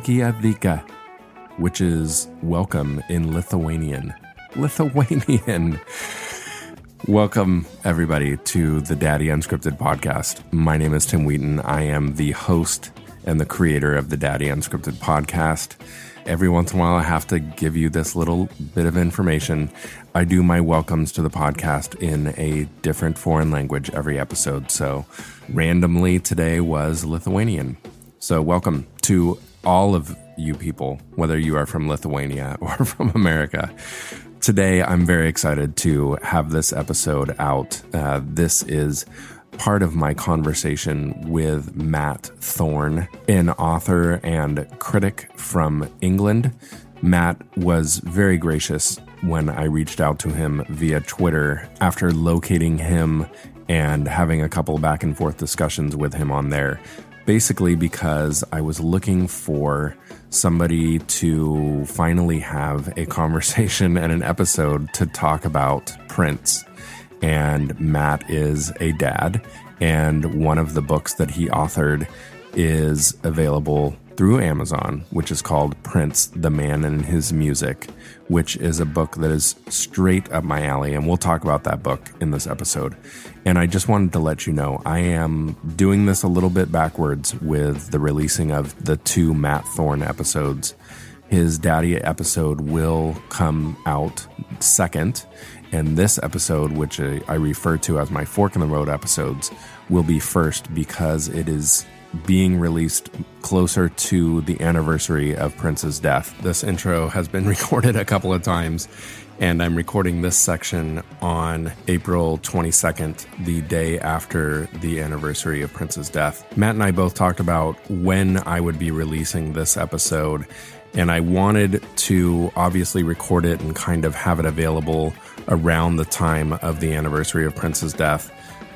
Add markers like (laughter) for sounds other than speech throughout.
Sveiki which is welcome in Lithuanian. Lithuanian. Welcome, everybody, to the Daddy Unscripted podcast. My name is Tim Wheaton. I am the host and the creator of the Daddy Unscripted podcast. Every once in a while, I have to give you this little bit of information. I do my welcomes to the podcast in a different foreign language every episode. So, randomly, today was Lithuanian. So, welcome to all of you people, whether you are from Lithuania (laughs) or from America. Today, I'm very excited to have this episode out. Uh, this is part of my conversation with Matt Thorne, an author and critic from England. Matt was very gracious when I reached out to him via Twitter after locating him and having a couple back and forth discussions with him on there. Basically, because I was looking for somebody to finally have a conversation (laughs) and an episode to talk about Prince and Matt is a dad. And one of the books that he authored is available through Amazon, which is called Prince, the Man and His Music, which is a book that is straight up my alley. And we'll talk about that book in this episode. And I just wanted to let you know I am doing this a little bit backwards with the releasing of the two Matt Thorne episodes. His daddy episode will come out second, and this episode, which I refer to as my Fork in the Road episodes, will be first because it is being released closer to the anniversary of Prince's death. This intro has been (laughs) recorded a couple of times, and I'm recording this section on April 22nd, the day after the anniversary of Prince's death. Matt and I both talked about when I would be releasing this episode, and I wanted to obviously record it and kind of have it available around the time of the anniversary of Prince's death.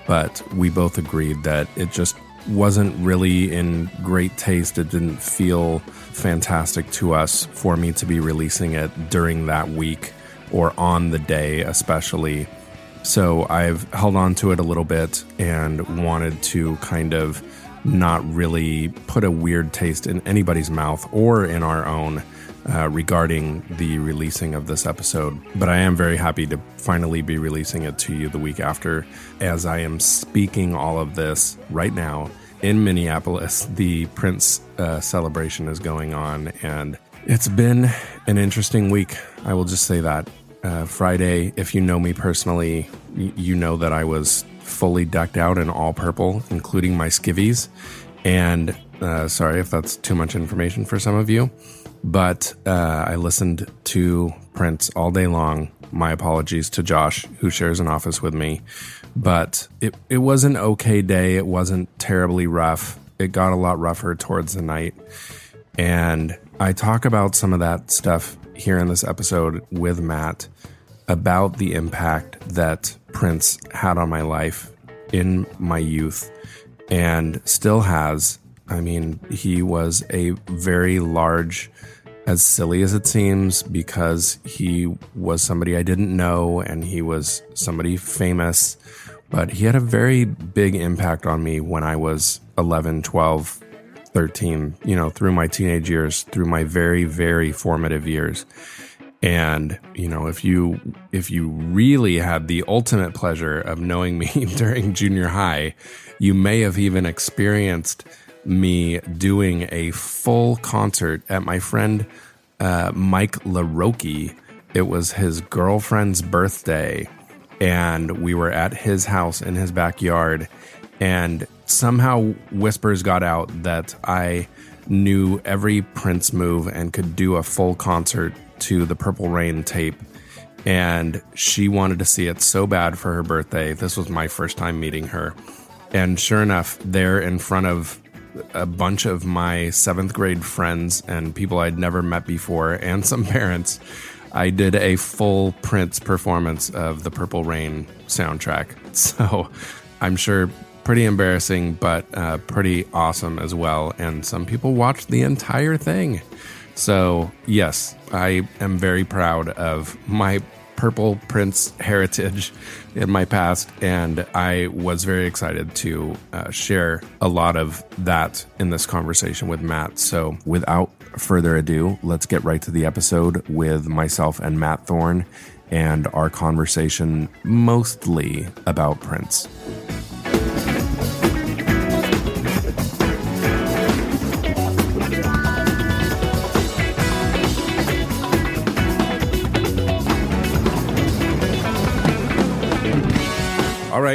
But we both agreed that it just wasn't really in great taste. It didn't feel fantastic to us for me to be releasing it during that week or on the day, especially. So I've held on to it a little bit and wanted to kind of not really put a weird taste in anybody's mouth or in our own uh, regarding the releasing of this episode. But I am very happy to finally be releasing it to you the week after. As I am speaking all of this right now in Minneapolis, the Prince uh, celebration is going on, and it's been an interesting week. I will just say that. Uh, Friday, if you know me personally, you know that I was fully decked out in all purple, including my skivvies. And uh, sorry if that's too much information for some of you, but uh, I listened to Prince all day long. My apologies to Josh, who shares an office with me. But it, it was an okay day. It wasn't terribly rough. It got a lot rougher towards the night. And I talk about some of that stuff here in this episode with Matt about the impact that Prince had on my life in my youth and still has. I mean, he was a very large, as silly as it seems, because he was somebody I didn't know and he was somebody famous, but he had a very big impact on me when I was 11, 12, 13, you know, through my teenage years, through my very, very formative years. And, you know, if you if you really had the ultimate pleasure of knowing me (laughs) during junior high, you may have even experienced me doing a full concert at my friend uh, Mike LaRocque. It was his girlfriend's birthday, and we were at his house in his backyard. And somehow whispers got out that I knew every Prince move and could do a full concert to the Purple Rain tape. And she wanted to see it so bad for her birthday. This was my first time meeting her. And sure enough, there in front of a bunch of my seventh grade friends and people I'd never met before, and some (laughs) parents, I did a full Prince performance of the Purple Rain soundtrack. (laughs) So I'm sure pretty embarrassing, but uh, pretty awesome as well. And some people watched the entire thing. So, yes, I am very proud of my Purple Prince heritage in my past, and I was very excited to uh, share a lot of that in this conversation with Matt. So, without further ado, let's get right to the episode with myself and Matt Thorne and our conversation mostly about Prince.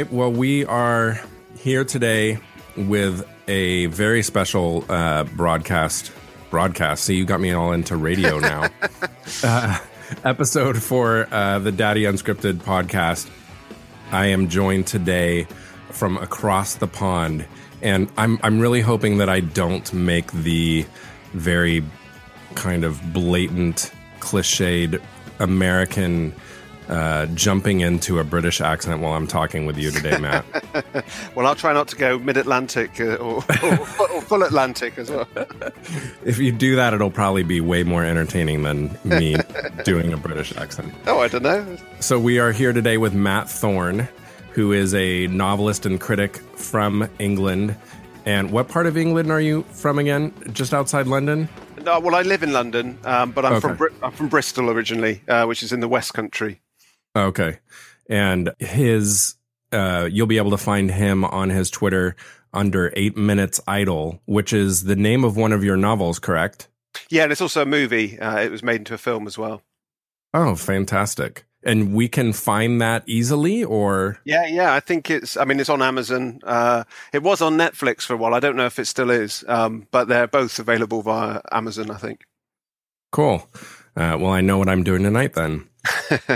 Right. Well, we are here today with a very special uh, broadcast. Broadcast. See, you got me all into radio now. (laughs) uh, episode for uh, the Daddy Unscripted podcast. I am joined today from across the pond, and I'm I'm really hoping that I don't make the very kind of blatant, cliched American uh, jumping into a British accent while I'm talking with you today, Matt. (laughs) well, I'll try not to go mid Atlantic uh, or, or, or, full Atlantic as well. if you do that, it'll probably be way more entertaining than me (laughs) doing a British accent. Oh, I don't know. So, we are here today with Matt Thorne, who is a novelist and critic from England. And what part of England are you from again? Just outside London? No, well, I live in London, um, but I'm okay. from I'm from Bristol originally, uh, which is in the West Country. Okay. And his, uh, you'll be able to find him on his Twitter under Eight Minutes Idle, which is the name of one of your novels, correct? Yeah, and it's also a movie. Uh, it was made into a film as well. Oh, fantastic. And we can find that easily or? Yeah, yeah. I think it's, I mean, it's on Amazon. Uh, it was on Netflix for a while. I don't know if it still is, um, but they're both available via Amazon, I think. Cool. Uh, well, I know what I'm doing tonight then.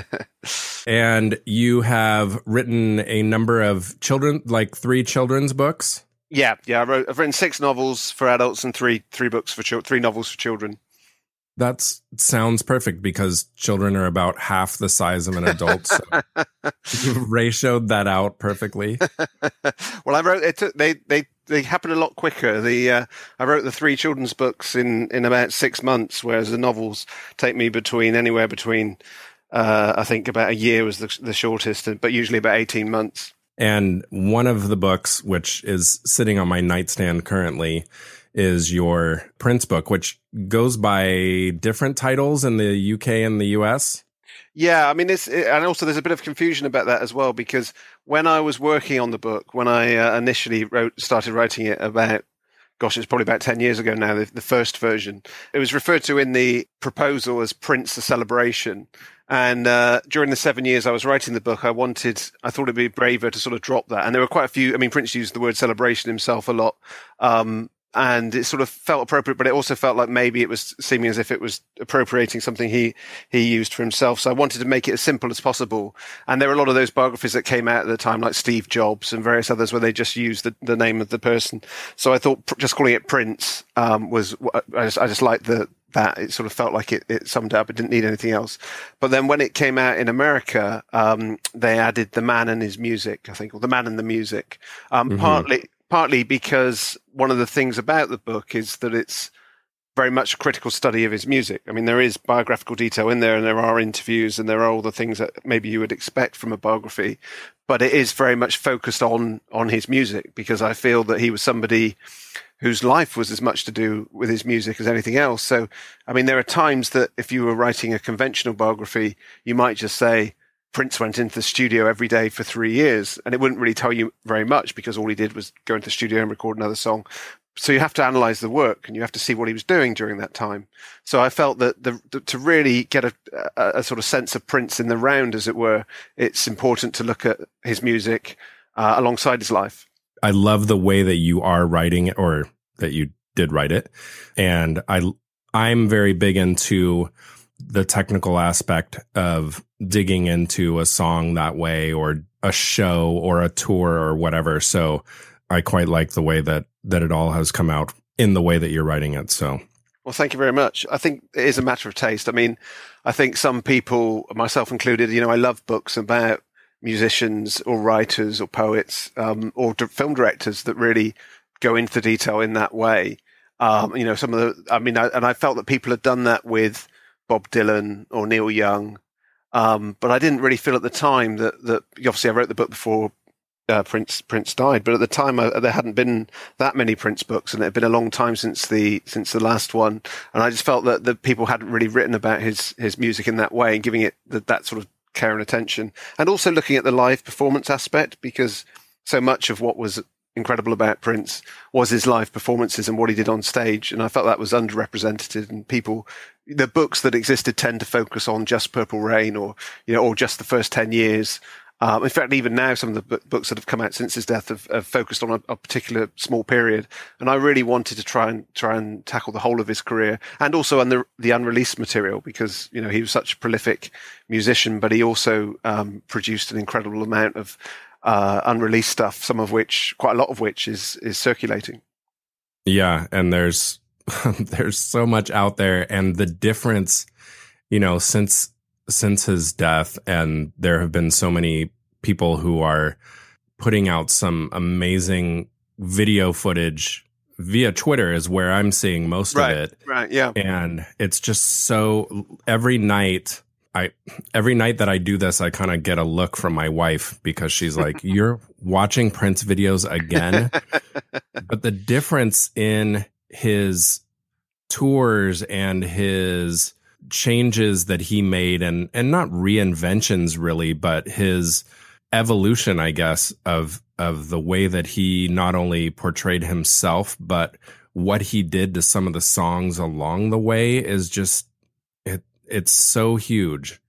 (laughs) and you have written a number of children, like three children's books. Yeah, yeah. I wrote, I've written six novels for adults and three three books for children, three novels for children. That sounds perfect because children are about half the size of an adult. So (laughs) you ratioed that out perfectly. (laughs) well, I wrote it. Took, They they they happen a lot quicker. The uh, I wrote the three children's books in in about six months, whereas the novels take me between anywhere between uh, I think about a year was the, the shortest, but usually about 18 months. And one of the books, which is sitting on my nightstand currently, is your Prince book, which goes by different titles in the UK and the US. Yeah, I mean, it's it, and also there's a bit of confusion about that as well because when I was working on the book, when I uh, initially wrote, started writing it about gosh, it's probably about 10 years ago now, the, the, first version. It was referred to in the proposal as Prince the Celebration. And uh, during the seven years I was writing the book, I wanted, I thought it'd be braver to sort of drop that. And there were quite a few, I mean, Prince used the word celebration himself a lot. Um, and it sort of felt appropriate, but it also felt like maybe it was seeming as if it was appropriating something he he used for himself. So I wanted to make it as simple as possible. And there were a lot of those biographies that came out at the time, like Steve Jobs and various others, where they just used the, the name of the person. So I thought just calling it Prince um, was I just I just liked the that it sort of felt like it, it summed up. It didn't need anything else. But then when it came out in America, um, they added the man and his music, I think, or the man and the music. Um, mm-hmm. Partly partly because one of the things about the book is that it's very much a critical study of his music. I mean, there is biographical detail in there, and there are interviews, and there are all the things that maybe you would expect from a biography, but it is very much focused on on his music because I feel that he was somebody whose life was as much to do with his music as anything else. So, I mean, there are times that if you were writing a conventional biography, you might just say, Prince went into the studio every day for three years, and it wouldn't really tell you very much because all he did was go into the studio and record another song. So you have to analyze the work and you have to see what he was doing during that time. So I felt that the, the, to really get a, a, a, sort of sense of Prince in the round, as it were, it's important to look at his music uh, alongside his life. I love the way that you are writing it, or that you did write it, and I I'm very big into the technical aspect of digging into a song that way or a show or a tour or whatever. So I quite like the way that that it all has come out in the way that you're writing it. So well, thank you very much. I think it is a matter of taste. I mean, I think some people, myself included, you know, I love books about musicians or writers or poets um, or film directors that really go into the detail in that way. Um, you know, some of the, I mean, I, and I felt that people had done that with Bob Dylan or Neil Young. Um, but I didn't really feel at the time that that obviously I wrote the book before uh, Prince Prince died, but at the time I, there hadn't been that many Prince books, and it had been a long time since the since the last one. And I just felt that the people hadn't really written about his his music in that way and giving it the, that sort of care and attention, and also looking at the live performance aspect because so much of what was incredible about Prince was his live performances and what he did on stage, and I felt that was underrepresented. And people, the books that existed tend to focus on just Purple Rain or you know or just the first ten years um, in fact, even now, some of the books that have come out since his death have, have focused on a, a, particular small period. And I really wanted to try and try and tackle the whole of his career, and also on the, the unreleased material because you know he was such a prolific musician, but he also um, produced an incredible amount of uh, unreleased stuff, some of which, quite a lot of which, is is circulating. Yeah, and there's (laughs) there's so much out there, and the difference, you know, since since his death, and there have been so many people who are putting out some amazing video footage via Twitter is where I'm seeing most right, of it. Right. Yeah. And it's just so every night I every night that I do this, I kind of get a look from my wife because she's like, (laughs) "You're watching Prince videos again." (laughs) but the difference in his tours and his changes that he made and and not reinventions really but his evolution i guess of of the way that he not only portrayed himself but what he did to some of the songs along the way is just it it's so huge.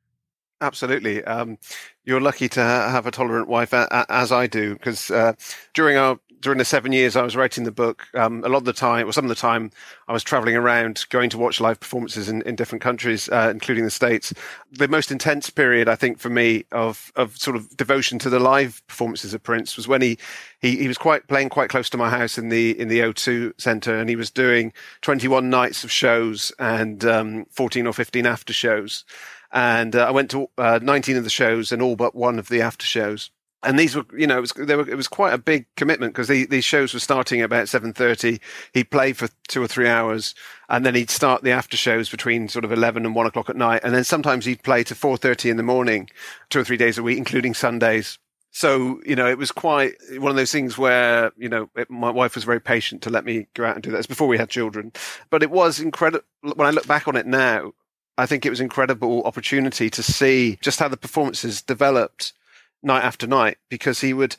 Absolutely. Um, you're lucky to have a tolerant wife as i do because uh, during our during the seven years I was writing the book, um, a lot of the time, or some of the time, I was traveling around going to watch live performances in, in different countries, uh, including the States. The most intense period, I think, for me of, of sort of devotion to the live performances of Prince was when he, he, he was quite playing quite close to my house in the, in the O2 Center and he was doing 21 nights of shows and, um, 14 or 15 after shows. And uh, I went to uh, 19 of the shows and all but one of the after shows and these were, you know, it was, were, it was quite a big commitment because the, these shows were starting at about seven thirty. He'd play for two or three hours, and then he'd start the after shows between sort of eleven and one o'clock at night, and then sometimes he'd play to four thirty in the morning, two or three days a week, including Sundays. So you know, it was quite one of those things where you know it, my wife was very patient to let me go out and do that. before we had children, but it was incredible when I look back on it now. I think it was incredible opportunity to see just how the performances developed night after night because he would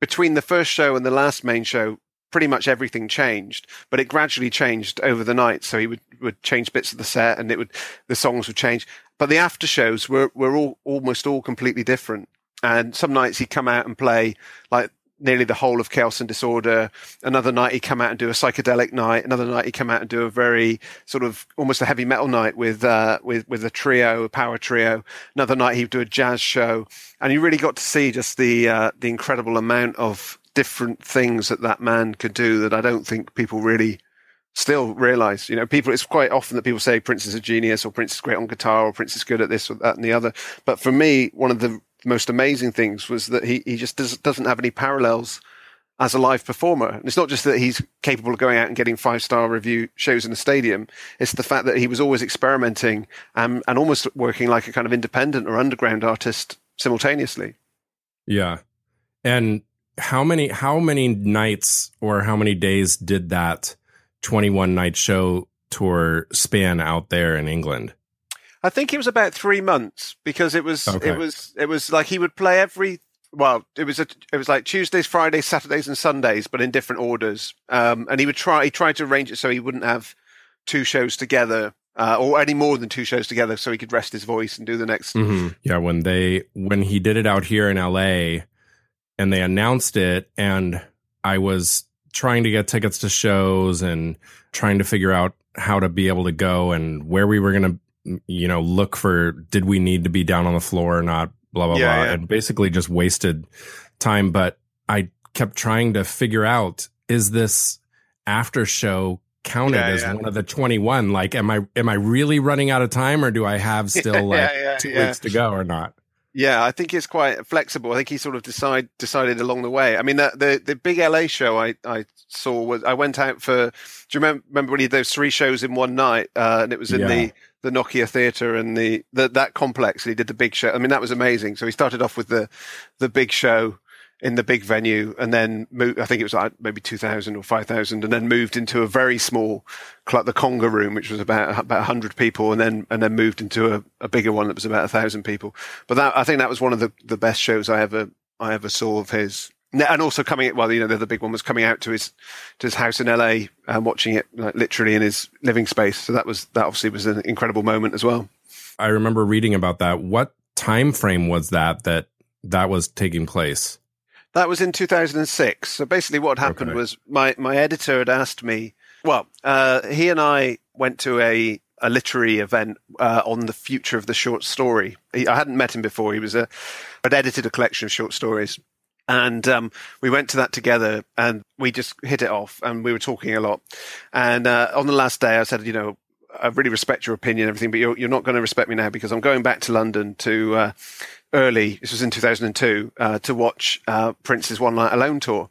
between the first show and the last main show pretty much everything changed but it gradually changed over the night. So he would, would change bits of the set and it would the songs would change. But the after shows were, were all almost all completely different. And some nights he'd come out and play like nearly the whole of Chaos and Disorder. Another night he'd come out and do a psychedelic night. Another night he'd come out and do a very sort of almost a heavy metal night with uh, with with a trio, a power trio. Another night he'd do a jazz show, and you really got to see just the uh, the incredible amount of different things that that man could do that I don't think people really still realize. You know, people, it's quite often that people say Prince is a genius or Prince is great on guitar or Prince is good at this or that and the other. But for me, one of the most amazing things was that he, he just does, doesn't have any parallels as a live performer. And it's not just that he's capable of going out and getting five star review shows in a stadium. It's the fact that he was always experimenting and, and almost working like a kind of independent or underground artist simultaneously. Yeah. And how many, how many nights or how many days did that 21 night show tour span out there in England? I think it was about three months because it was okay. it was it was like he would play every well it was a, it was like Tuesdays, Fridays, Saturdays, and Sundays, but in different orders. Um, and he would try he tried to arrange it so he wouldn't have two shows together. Uh, or any more than two shows together, so he could rest his voice and do the next. Mm-hmm. Yeah, when they when he did it out here in L.A. and they announced it, and I was trying to get tickets to shows and trying to figure out how to be able to go and where we were going to you know, look for did we need to be down on the floor or not, blah, blah, yeah, blah. Yeah. And basically just wasted time. But I kept trying to figure out is this after show counted yeah, as one of the 21? Like, am I, am I really running out of time or do I have (laughs) still like two weeks to go or not? Yeah, I think it's quite flexible. I think he sort of decide decided along the way. I mean, the the, the big LA show I, I saw was I went out for. Do you remember, remember when he did those three shows in one night? Uh, and it was in Yeah. the the Nokia Theatre and the, the that complex. And he did the big show. I mean, that was amazing. So he started off with the the big show in the big venue, and then moved, I think it was like maybe two thousand or five thousand, and then moved into a very small club, the Conga Room, which was about about hundred people, and then and then moved into a, a bigger one that was about a thousand people. But that I think that was one of the, the best shows I ever I ever saw of his. And also coming, well, you know, the other big one was coming out to his to his house in LA and watching it like literally in his living space. So that was that obviously was an incredible moment as well. I remember reading about that. What time frame was that that that was taking place? That was in 2006. So basically, what happened Okay. was my, my editor had asked me. Well, uh, he and I went to a, a literary event uh, on the future of the short story. He, I hadn't met him before. He was a had edited a collection of short stories, and um, we went to that together, and we just hit it off, and we were talking a lot. And uh, on the last day, I said, you know. I really respect your opinion and everything, but you're, you're not going to respect me now because I'm going back to London to uh, early, this was in 2002, uh, to watch uh, Prince's One Night Alone tour.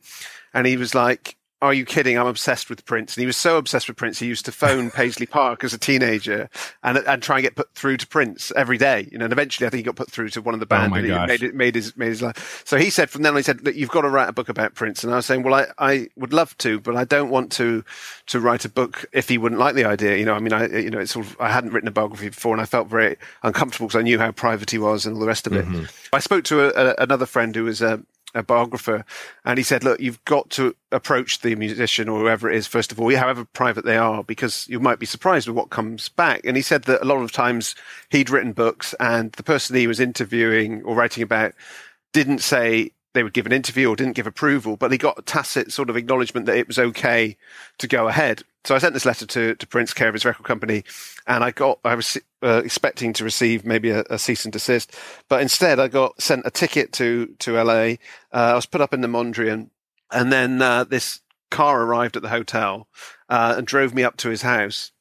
And he was like, Are you kidding? I'm obsessed with Prince. And he was so obsessed with Prince, he used to phone (laughs) Paisley Park as a teenager and, and try and get put through to Prince every day. You know, and eventually I think he got put through to one of the Oh band my and he made, it, made, his, made his life. So he said, from then on, he said, Look, you've got to write a book about Prince. And I was saying, Well, I, I would love to, but I don't want to to write a book if he wouldn't like the idea. You know, I mean, I, you know, it's sort of, I hadn't written a biography before and I felt very uncomfortable because I knew how private he was and all the rest of it. Mm-hmm. I spoke to a, a, another friend who was a, a biographer and he said, look, you've got to approach the musician or whoever it is, first of all, however private they are, because you might be surprised with what comes back. And he said that a lot of times he'd written books and the person he was interviewing or writing about didn't say they would give an interview or didn't give approval, but he got a tacit sort of acknowledgement that it was okay to go ahead. So I sent this letter to, to Prince, care of his record company, and I got I was uh, expecting to receive maybe a, a cease and desist, but instead I got sent a ticket to to LA. Uh, I was put up in the Mondrian, and then uh, this car arrived at the hotel uh, and drove me up to his house.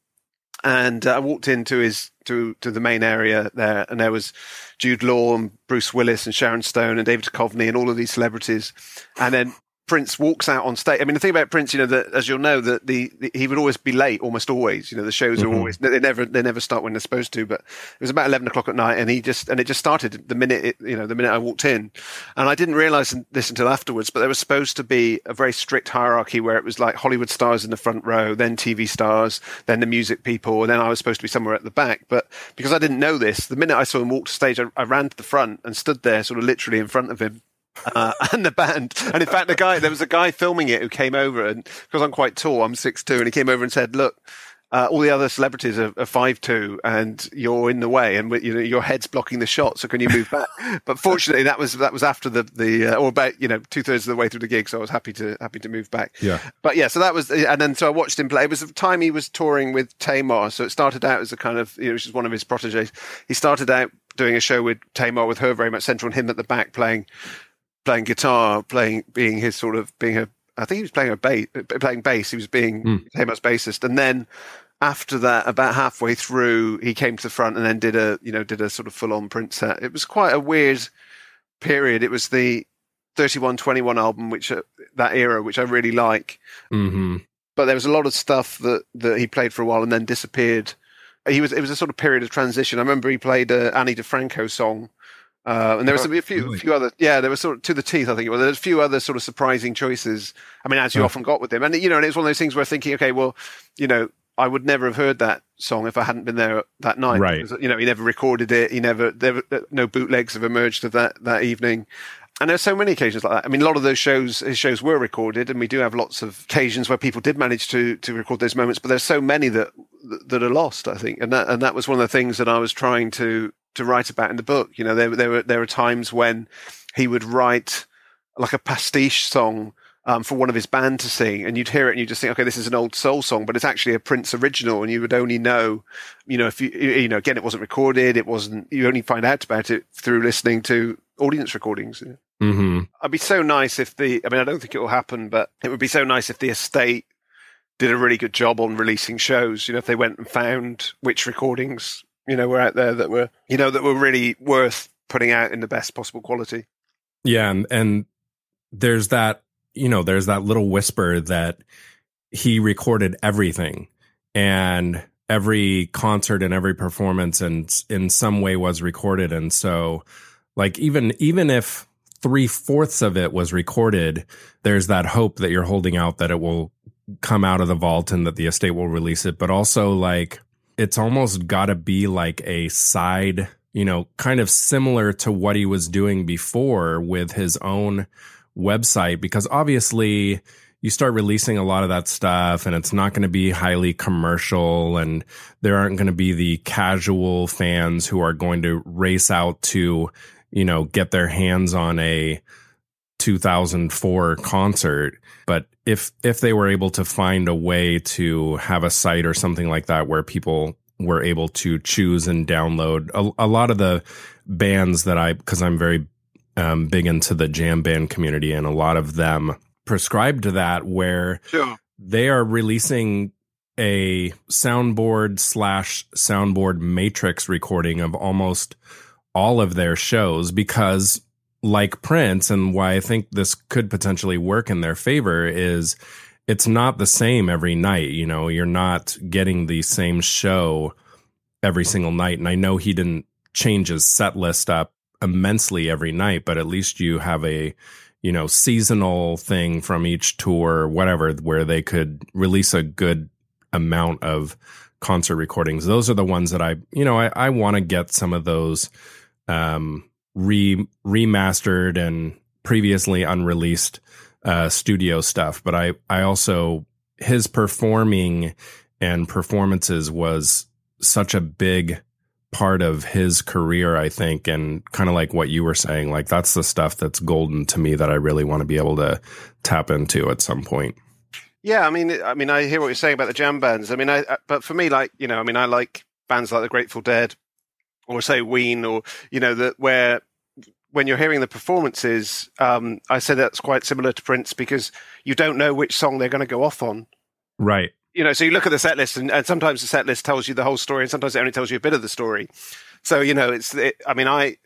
And uh, I walked into his to to the main area there, and there was Jude Law and Bruce Willis and Sharon Stone and David Duchovny and all of these celebrities. And then Prince walks out on stage. I mean, the thing about Prince, you know, that as you'll know, that the, the he would always be late, almost always. You know, the shows are Mhm. always they never they never start when they're supposed to. But it was about eleven o'clock at night, and he just and it just started the minute it, you know the minute I walked in, and I didn't realize this until afterwards. But there was supposed to be a very strict hierarchy where it was like Hollywood stars in the front row, then TV stars, then the music people, and then I was supposed to be somewhere at the back. But because I didn't know this, the minute I saw him walk to stage, I, I ran to the front and stood there, sort of literally in front of him uh, (laughs) and the band. And in fact, the guy there was a guy filming it who came over, and because I'm quite tall, I'm six two, and he came over and said, "Look." Uh, all the other celebrities are, are five two, and you're in the way, and you know your head's blocking the shot. So can you move back? (laughs) but fortunately, that was that was after the the uh, or about you know two thirds of the way through the gig, so I was happy to happy to move back. Yeah. But yeah, so that was, and then so I watched him play. It was the time he was touring with Tamar, so it started out as a kind of, you know, which is one of his proteges. He started out doing a show with Tamar, with her very much central, and him at the back playing, playing guitar, playing, being his sort of being a. I think he was playing a bass, playing bass. He was being Mm. Tamar's bassist, and then after that, about halfway through, he came to the front and then did a, you know, did a sort of full on Prince set. It was quite a weird period. It was the 3121 album, which uh, that era, which I really like. hmm But there was a lot of stuff that, that he played for a while and then disappeared. He was it was a sort of period of transition. I remember he played a Ani DiFranco song, uh, and there was Oh, a few really? few other yeah there was sort of to the teeth I think it was. There was a few other sort of surprising choices. I mean, as you often got with them, and you know, and it was one of those things where thinking, okay, well, you know, I would never have heard that song if I hadn't been there that night. Right. Because, you know, he never recorded it. He never, there, no bootlegs have emerged of that that evening. And there's so many occasions like that. I mean, a lot of those shows, his shows were recorded, and we do have lots of occasions where people did manage to to record those moments. But there's so many that that are lost, I think, and that and that was one of the things that I was trying to to write about in the book. You know, there there were there were times when he would write like a pastiche song um, for one of his band to sing, and you'd hear it and you'd just think, okay, this is an old soul song, but it's actually a Prince original, and you would only know, you know, if you you know, again, it wasn't recorded, it wasn't. You only find out about it through listening to audience recordings. hmm I'd be so nice if the. I mean, I don't think it will happen, but it would be so nice if the estate did a really good job on releasing shows. You know, if they went and found which recordings you know were out there that were you know that were really worth putting out in the best possible quality. Yeah, and, and there's that you know, there's that little whisper that he recorded everything and every concert and every performance and in some way was recorded. And so like even even if three fourths of it was recorded, there's that hope that you're holding out that it will come out of the vault and that the estate will release it. But also like it's almost gotta be like a side, you know, kind of similar to what he was doing before with his own website, because obviously you start releasing a lot of that stuff and it's not going to be highly commercial and there aren't going to be the casual fans who are going to race out to, you know, get their hands on a 2004 concert. But if, if they were able to find a way to have a site or something like that where people were able to choose and download a, a lot of the bands that I, cause I'm very um, big into the jam band community and a lot of them prescribed to that where they are releasing a soundboard slash soundboard matrix recording of almost all of their shows because like Prince and why I think this could potentially work in their favor is it's not the same every night. You know, you're not getting the same show every single night. And I know he didn't change his set list up immensely every night, but at least you have a you know, seasonal thing from each tour, whatever, where they could release a good amount of concert recordings. Those are the ones that I, you know, I, I want to get some of those um, re remastered and previously unreleased uh, studio stuff. But I, I also his performing and performances was such a big part of his career, I think, and kind of like what you were saying, like that's the stuff that's golden to me that I really want to be able to tap into at some point. Yeah, I mean, I mean, I hear what you're saying about the jam bands. I mean, I, but for me, like you know, I mean, I like bands like the Grateful Dead, or say Ween, or you know, that where when you're hearing the performances, um, I say that's quite similar to Prince because you don't know which song they're going to go off on. Right you know, so you look at the set list, and, and, sometimes the set list tells you the whole story, and sometimes it only tells you a bit of the story. So you know, it's. It, I mean, I,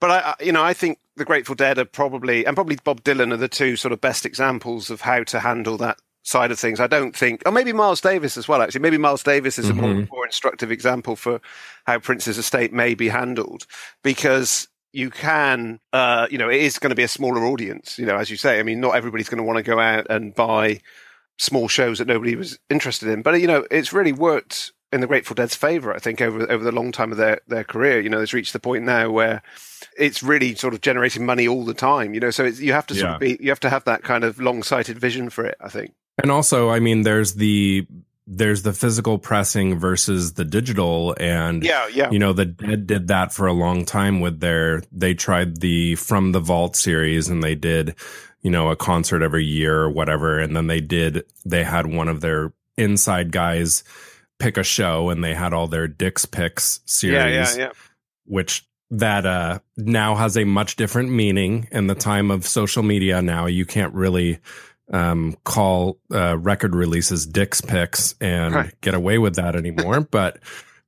but I, you know, I think the Grateful Dead are probably, and probably Bob Dylan are the two sort of best examples of how to handle that side of things. I don't think, or maybe Miles Davis as well. Actually, maybe Miles Davis is mm-hmm. a more, mm-hmm. more instructive example for how Prince's estate may be handled because you can, uh, you know, it is going to be a smaller audience. You know, as you say, I mean, not everybody's going to want to go out and buy small shows that nobody was interested in. But you know, it's really worked in the Grateful Dead's favor. I think over over the long time of their their career, you know, it's reached the point now where it's really sort of generating money all the time. You know, so you have to sort yeah. of be you have to have that kind of long sighted vision for it. I think. And also, I mean, there's the there's the physical pressing versus the digital and yeah yeah you know the dead did that for a long time with their they tried the from the vault series and they did you know, a concert every year or whatever. And then they did, they had one of their inside guys pick a show and they had all their Dick's Picks series, yeah, yeah, yeah. which that uh, now has a much different meaning in the time of social media. Now you can't really um, call uh, record releases Dick's Picks and right. get away with that anymore. (laughs) but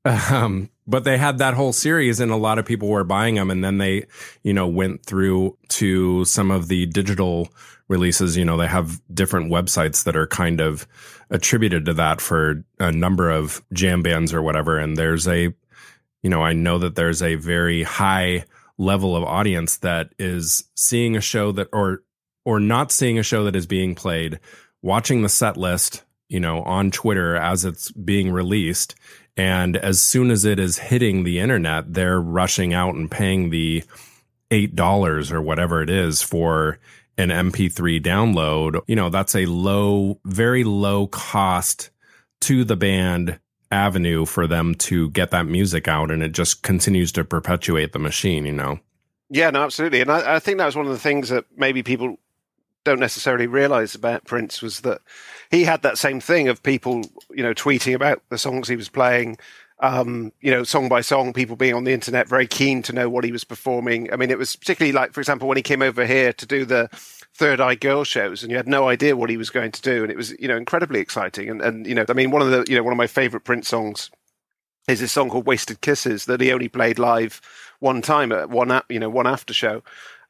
um, but they had that whole series and a lot of people were buying them. And then they, you know, went through to some of the digital releases. You know, they have different websites that are kind of attributed to that for a number of jam bands or whatever. And there's a, you know, I know that there's a very high level of audience that is seeing a show that, or, or not seeing a show that is being played, watching the set list, you know, on Twitter as it's being released and as soon as it is hitting the internet, they're rushing out and paying the $8 or whatever it is for an MP3 download. You know, that's a low, very low cost to the band avenue for them to get that music out. And it just continues to perpetuate the machine, you know? Yeah, no, absolutely. And I, I think that was one of the things that maybe people don't necessarily realize about Prince was that he had that same thing of people, you know, tweeting about the songs he was playing, um, you know, song by song, people being on the internet very keen to know what he was performing. I mean, it was particularly like, for example, when he came over here to do the Third Eye Girl shows, and you had no idea what he was going to do, and it was, you know, incredibly exciting. And and you know, I mean, one of the, you know, one of my favorite Prince songs is this song called "Wasted Kisses" that he only played live one time at one, you know, one after show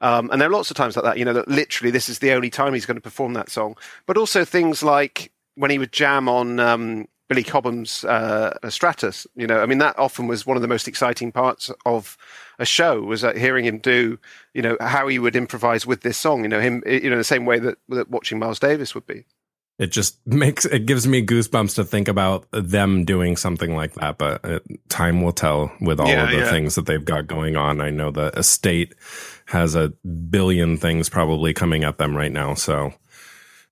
Um, and there are lots of times like that, you know, that literally this is the only time he's going to perform that song. But also things like when he would jam on um, Billy Cobham's uh, Stratus, you know, I mean, that often was one of the most exciting parts of a show was uh, hearing him do, you know, how he would improvise with this song, you know, him, you know, the same way that, that watching Miles Davis would be it just makes it gives me goosebumps to think about them doing something like that but uh, time will tell with all yeah, of the yeah. things that they've got going on i know the estate has a billion things probably coming at them right now. So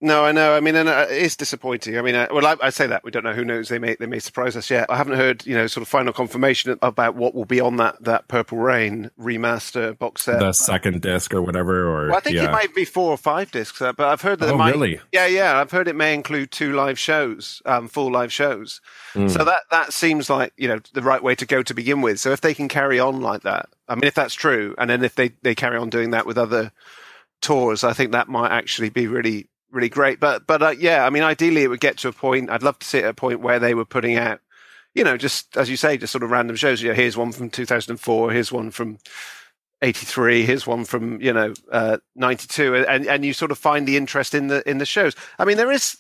no, I know. I mean, and uh, it is disappointing. I mean, uh, well, I, I, say that we don't know. Who knows? They may they may surprise us yet. I haven't heard, you know, sort of final confirmation about what will be on that that Purple Rain remaster box set. The second disc or whatever. Or well, I think yeah. it might be four or five discs. Uh, but I've heard that. Oh, it might, really? Yeah, yeah. I've heard it may include two live shows, um, full live shows. Mm. So that that seems like you know the right way to go to begin with. So if they can carry on like that, I mean, if that's true, and then if they they carry on doing that with other tours, I think that might actually be really really great. But but uh, yeah, I mean, ideally it would get to a point. I'd love to see it at a point where they were putting out, you know, just as you say, just sort of random shows. You know, here's one from 2004. Here's one from 83 here's one from you know uh, 92 and and you sort of find the interest in the in the shows i mean there is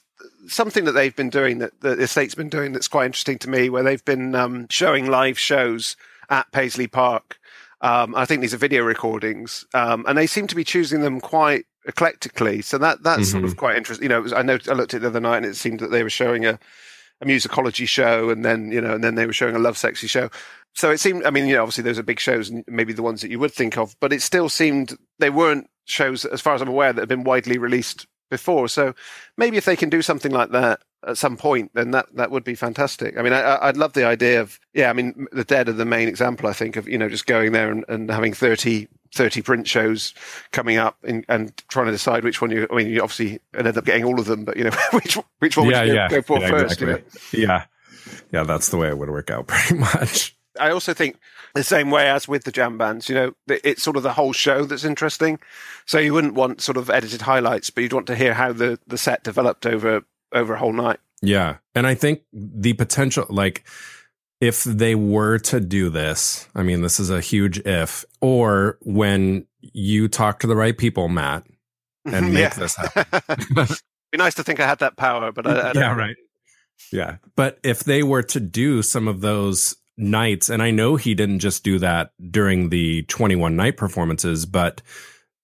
something that they've been doing that, that the estate's been doing that's quite interesting to me where they've been um, showing live shows at paisley park um, i think these are video recordings um, and they seem to be choosing them quite eclectically. So that that's mm-hmm. sort of mm-hmm. quite interesting. You know, was, I know I looked at it the other night and it seemed that they were showing a, a musicology show and then you know and then they were showing a Lovesexy show. So it seemed. I mean, you know, obviously those are big shows and maybe the ones that you would think of, but it still seemed they weren't shows, as far as I'm aware, that have been widely released before. So maybe if they can do something like that at some point, then that that would be fantastic. I mean, I, would love the idea of yeah. I mean, the Dead are the main example. I think of you know just going there and, and having thirty 30 Prince shows coming up and, and trying to decide which one you, I mean, you obviously end up getting all of them, but you know, (laughs) which, which one yeah, would you yeah. go, for yeah, first? Exactly. You know? Yeah. Yeah. That's the way it would work out (laughs) pretty much. I also think the same way as with the jam bands, you know, it's sort of the whole show that's interesting. So you wouldn't want sort of edited highlights, but you'd want to hear how the, the set developed over, over a whole night. Yeah. And I think the potential, like, if they were to do this, I mean, this is a huge if, or when you talk to the right people, Matt, mm-hmm, and make this (laughs) happen. Be nice to think I had that power, but I, I (laughs) yeah, right. Yeah, but if they were to do some of those nights, and I know he didn't just do that during the 21 night performances, but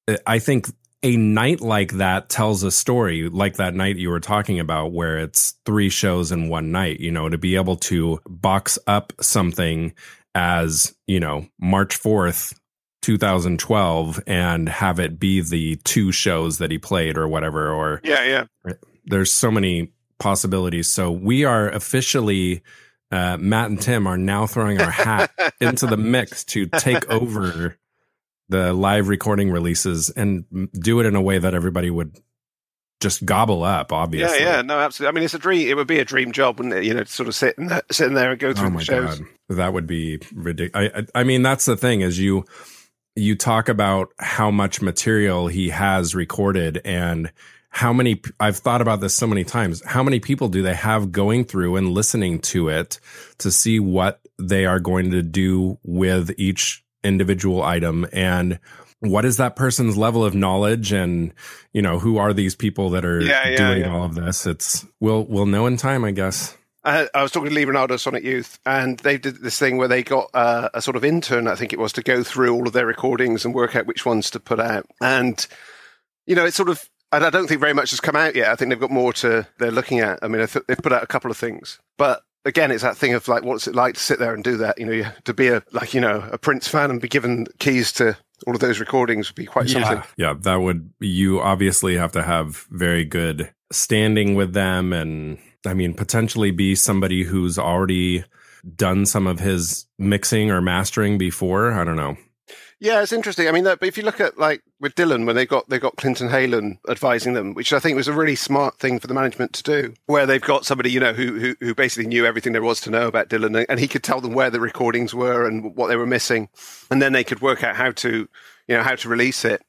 uh, I think a night like that tells a story like that night you were talking about where it's three shows in one night you know to be able to box up something as you know march 4th 2012 and have it be the two shows that he played or whatever or yeah yeah. There's so many possibilities. So we are officially uh, Matt and Tim are now throwing our hat (laughs) into the mix to take over the live recording releases and do it in a way that everybody would just gobble up. Obviously, yeah, yeah, no, absolutely. I mean, it's a dream. It would be a dream job, wouldn't it? You know, to sort of sit in sitting there and go through oh my the shows. God. That would be ridiculous. I, I mean, that's the thing is you you talk about how much material he has recorded and how many I've thought about this so many times. How many people do they have going through and listening to it to see what they are going to do with each individual item and what is that person's level of knowledge and you know who are these people that are yeah, yeah, doing yeah. all of this it's we'll we'll know in time i guess I, I was talking to Lee Ranaldo Sonic Youth, and they did this thing where they got uh, a sort of intern, I think it was, to go through all of their recordings and work out which ones to put out. And you know, it's sort of I don't think very much has come out yet. I think they've got more to they're looking at. I mean, they've put out a couple of things, but again, it's that thing of like, what's it like to sit there and do that? You know, to be a like you know a Prince fan and be given keys to all of those recordings would be quite yeah. something. Yeah, that would. You obviously have to have very good standing with them, and I mean, potentially be somebody who's already done some of his mixing or mastering before. I don't know. Yeah, it's interesting. I mean, but if you look at like with Dylan, when they got they got Clinton Heylin advising them, which I think was a really smart thing for the management to do, where they've got somebody you know who who, who basically knew everything there was to know about Dylan, and he could tell them where the recordings were and what they were missing, and then they could work out how to you know how to release it.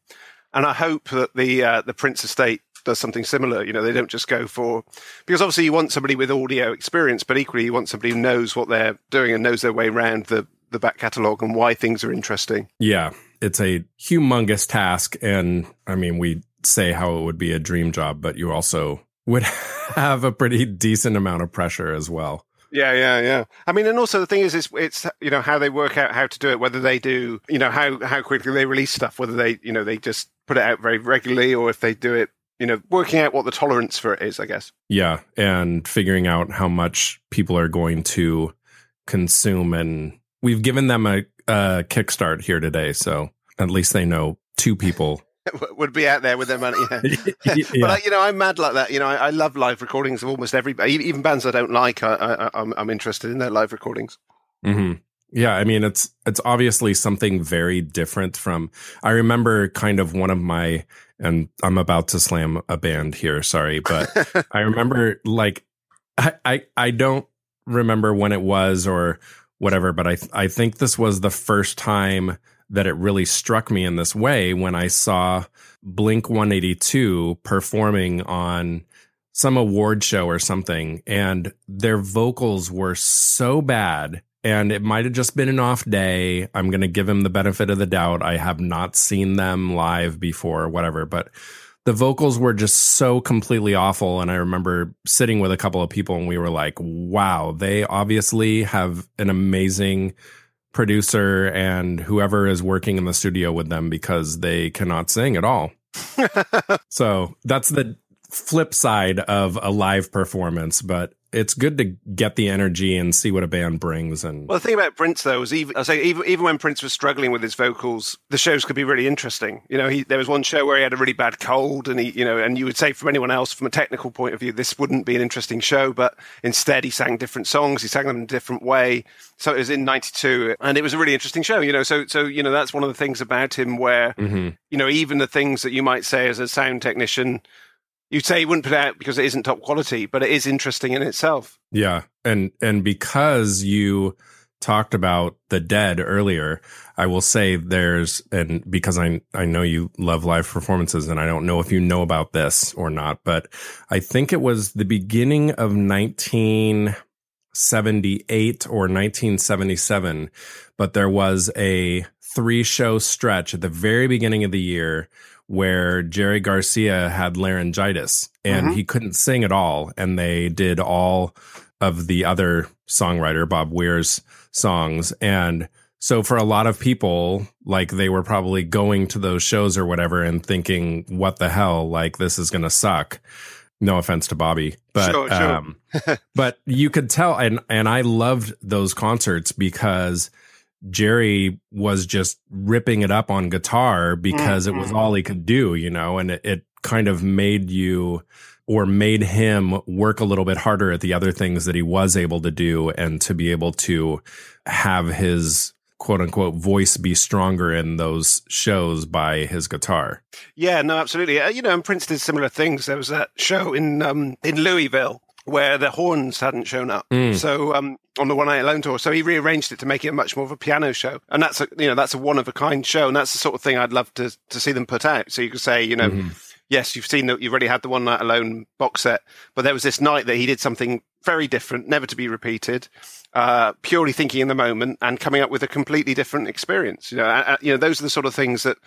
And I hope that the uh, the Prince Estate does something similar. You know, they don't just go for because obviously you want somebody with audio experience, but equally you want somebody who knows what they're doing and knows their way around the the back catalogue and why things are interesting. Yeah. it's a humongous task. And I mean, we say how it would be a dream job, but you also would (laughs) have a pretty decent amount of pressure as well. Yeah, yeah, yeah. I mean, and also the thing is, is it's you know how they work out how to do it. Whether they do, you know, how how quickly they release stuff. Whether they, you know, they just put it out very regularly, or if they do it, you know, working out what the tolerance for it is. I guess. Yeah, and figuring out how much people are going to consume, and we've given them a, a kickstart here today, so at least they know two people (laughs) would be out there with their money. Yeah. (laughs) (laughs) yeah. but I, you know, I'm mad like that. You know, I, I, love live recordings of almost every, even bands I don't like. I, am I'm, I'm interested in their live recordings. Mm-hmm. Yeah, I mean, it's it's obviously something very different from. I remember kind of one of my, and I'm about to slam a band here. Sorry, but I remember like, I, I I don't remember when it was or whatever, but I I think this was the first time that it really struck me in this way when I saw Blink 182 performing on some award show or something, and their vocals were so bad. And it might have just been an off day. I'm going to give him the benefit of the doubt. I have not seen them live before, or whatever, but the vocals were just so completely awful. And I remember sitting with a couple of people and we were like, wow, they obviously have an amazing producer and whoever is working in the studio with them because they cannot sing at all. (laughs) so that's the flip side of a live performance, but it's good to get the energy and see what a band brings. And well, the thing about Prince though is even I say even even when Prince was struggling with his vocals, the shows could be really interesting. You know, he there was one show where he had a really bad cold, and he you know, and you would say from anyone else from a technical point of view, this wouldn't be an interesting show, but instead he sang different songs, he sang them in a different way. So it was in '92, and it was a really interesting show. You know, so so you know that's one of the things about him where mm-hmm. you know even the things that you might say as a sound technician You'd say you wouldn't put it out because it isn't top quality, but it is interesting in itself. Yeah, and and because you talked about the dead earlier, I will say there's and because I I know you love live performances and I don't know if you know about this or not, but I think it was the beginning of 1978 or 1977, but there was a three show stretch at the very beginning of the year where Jerry Garcia had laryngitis and mm-hmm. he couldn't sing at all. And they did all of the other songwriter, Bob Weir's songs. And so for a lot of people, like they were probably going to those shows or whatever and thinking, what the hell? Like this is going to suck. No offense to Bobby, but, sure, sure. um, (laughs) but you could tell. And, and I loved those concerts because Jerry was just ripping it up on guitar because mm-hmm. it was mm-hmm. all he could do, you know, and it, it, kind of made you or made him work a little bit harder at the other things that he was able to do and to be able to have his quote unquote voice be stronger in those shows by his guitar. Yeah, no, absolutely. Uh, you know, and Prince did similar things. There was that show in um, in Louisville where the horns hadn't shown up. Mm. So um, on the One Night Alone tour, so he rearranged it to make it much more of a piano show, and that's a you know that's a one of a kind show, and that's the sort of thing I'd love to to see them put out. So you could say, you know. Mm-hmm. Yes, you've seen that. You've already had the One Night Alone box set, but there was this night that he did something very different, never to be repeated, uh, purely thinking in the moment and coming up with a completely different experience. You know, uh, you know, those are the sort of things that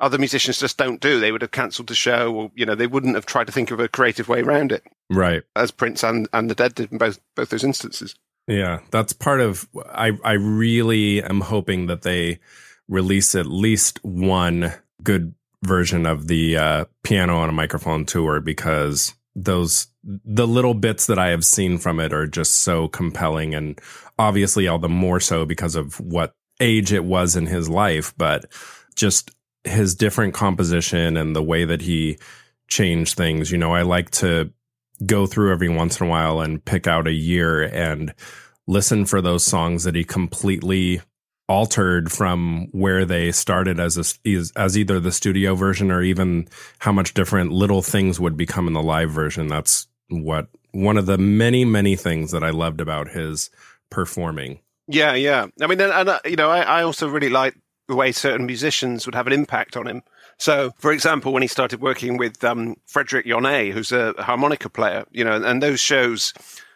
other musicians just don't do. They would have cancelled the show, or you know, they wouldn't have tried to think of a creative way around it. Right, as Prince and and the Dead did in both both those instances. Yeah, that's part of. I I really am hoping that they release at least one good version of the uh, piano on a microphone tour because those the little bits that I have seen from it are just so compelling and obviously all the more so because of what age it was in his life, but just his different composition and the way that he changed things. You know, I like to go through every once in a while and pick out a year and listen for those songs that he completely altered from where they started as a, as either the studio version or even how much different little things would become in the live version. That's what one of the many many things that I loved about his performing. Yeah, yeah. I mean, and, and uh, you know, I, I also really like the way certain musicians would have an impact on him. So, for example, when he started working with um, Frédéric Yonnet, who's a harmonica player, you know, and those shows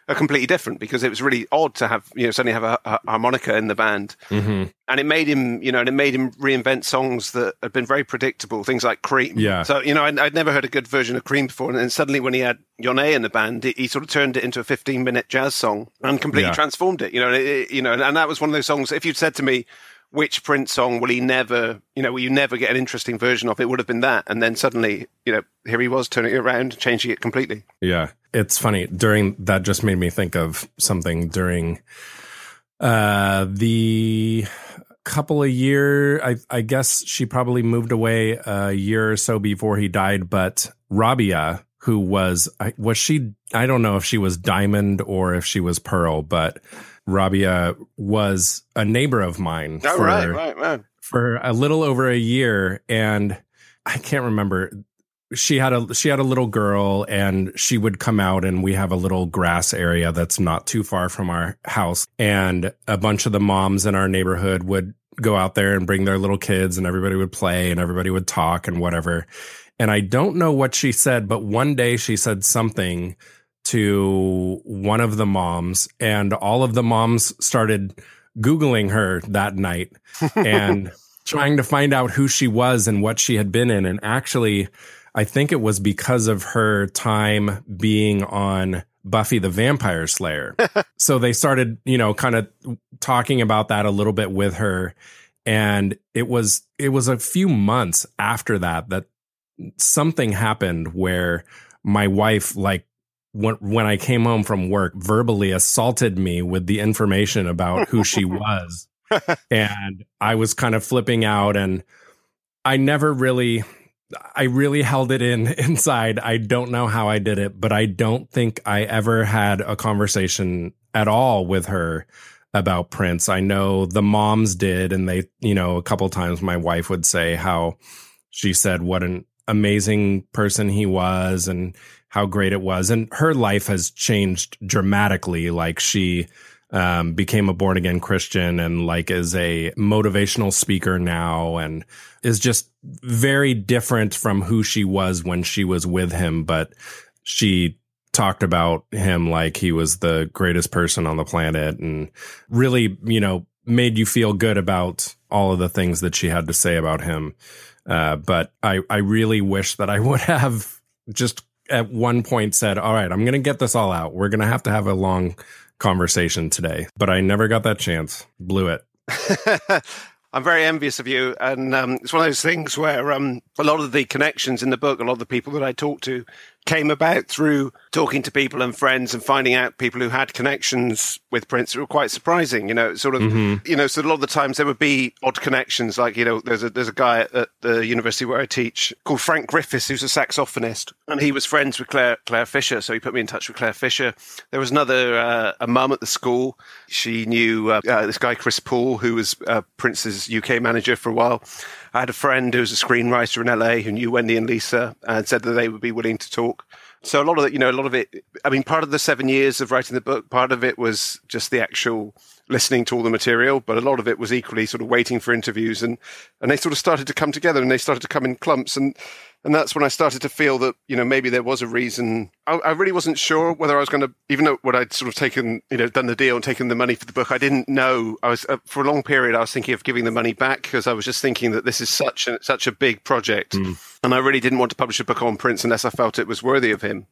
are completely different because it was really odd to have you know suddenly have a, a harmonica in the band, mm-hmm. and it made him you know and it made him reinvent songs that had been very predictable, things like Cream. Yeah. So you know I'd, I'd never heard a good version of Cream before, and then suddenly when he had Yonnet in the band, he, he sort of turned it into a 15 minute jazz song and completely Yeah. transformed it. You know, it- you know, and, and that was one of those songs. If you'd said to me. Which Prince song will he never, you know, will you never get an interesting version of? It would have been that, and then suddenly, you know, here he was turning it around, changing it completely. Yeah. It's funny. During that just made me think of something during uh the couple of year I I guess she probably moved away a year or so before he died, but Robia, who was was she I don't know if she was diamond or if she was pearl, but Robia uh, was a neighbor of mine Oh, for right, right, right. for a little over a year and I can't remember she had a she had a little girl and she would come out and we have a little grass area that's not too far from our house and a bunch of the moms in our neighborhood would go out there and bring their little kids and everybody would play and everybody would talk and whatever and I don't know what she said but one day she said something to one of the moms and all of the moms started googling her that night (laughs) and trying to find out who she was and what she had been in. And actually, I think it was because of her time being on Buffy the Vampire Slayer. (laughs) so they started, you know, kind of talking about that a little bit with her. And it was it was a few months after that that something happened where my wife like when when I came home from work verbally assaulted me with the information about who she (laughs) was and I was kind of flipping out and I never really I really held it in (laughs) inside. I don't know how I did it, but I don't think I ever had a conversation at all with her about Prince. I know the moms did and they, you know, a couple times my wife would say how she said what an amazing person he was and how great it was and her life has changed dramatically like she um, became a born again Christian and like is a motivational speaker now and is just very different from who she was when she was with him. But she talked about him like he was the greatest person on the planet and really, you know, made you feel good about all of the things that she had to say about him. Uh, but I, I really wish that I would (laughs) have just at one point said, all right, I'm going to get this all out. We're going to have to have a long conversation today, but I never got that chance. Blew it. (laughs) I'm very envious of you, and um, it's one of those things where um, a lot of the connections in the book, a lot of the people that I talk to, came about through talking to people and friends and finding out people who had connections with Prince that were quite surprising. You know, sort of, you know, so a lot of the times there would be odd connections. Like, you know, there's a there's a guy at the university where I teach called Frank Griffiths, who's a saxophonist, and he was friends with Clare Clare Fischer, so he put me in touch with Clare Fischer. There was another uh, a mum at the school. She knew uh, uh, this guy Chris Poole, who was uh, Prince's UK manager for a while. I had a friend who was a screenwriter in LA who knew Wendy and Lisa and said that they would be willing to talk. So a lot of it, you know, a lot of it. I mean, part of the seven years of writing the book, part of it was just the actual listening to all the material, but a lot of it was equally sort of waiting for interviews, and and they sort of started to come together, and they started to come in clumps, and and that's when I started to feel that you know maybe there was a reason. I, I really wasn't sure whether I was going to, even though what I'd sort of taken, you know, done the deal and taken the money for the book. I didn't know. I was uh, for a long period. I was thinking of giving the money back because I was just thinking that this is such a such a big project, and I really didn't want to publish a book on Prince unless I felt it was worthy of him.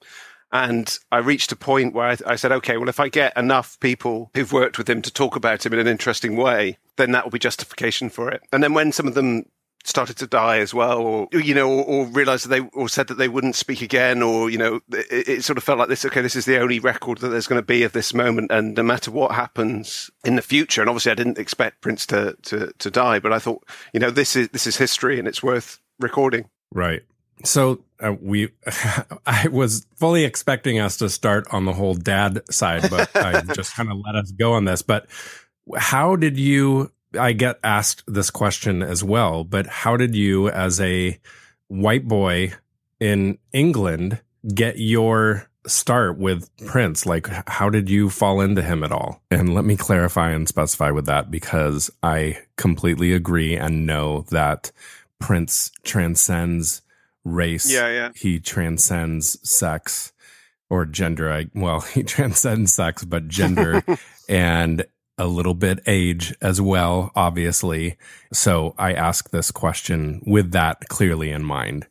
And I reached a point where I, I said, okay, well, if I get enough people who've worked with him to talk about him in an interesting way, then that will be justification for it. And then when some of them started to die as well, or you know, or, or realized that they or said that they wouldn't speak again, or you know, it, it sort of felt like this. Okay, this is the only record that there's going to be of this moment, and no matter what happens in the future, and obviously I didn't expect Prince to to to die, but I thought, you know, this is this is history, and it's worth recording. Right. So uh, we, (laughs) I was fully expecting us to start on the whole dad side, but I (laughs) just kind of let us go on this. But how did you? I get asked this question as well, but how did you, as a white boy in England, get your start with Prince? Like, how did you fall into him at all? And let me clarify and specify with that because I completely agree and know that Prince transcends race. Yeah, yeah. He transcends sex. or gender. I, well, (laughs) he transcends sex, but gender (laughs) and a little bit age as well, obviously. So I ask this question with that clearly in mind.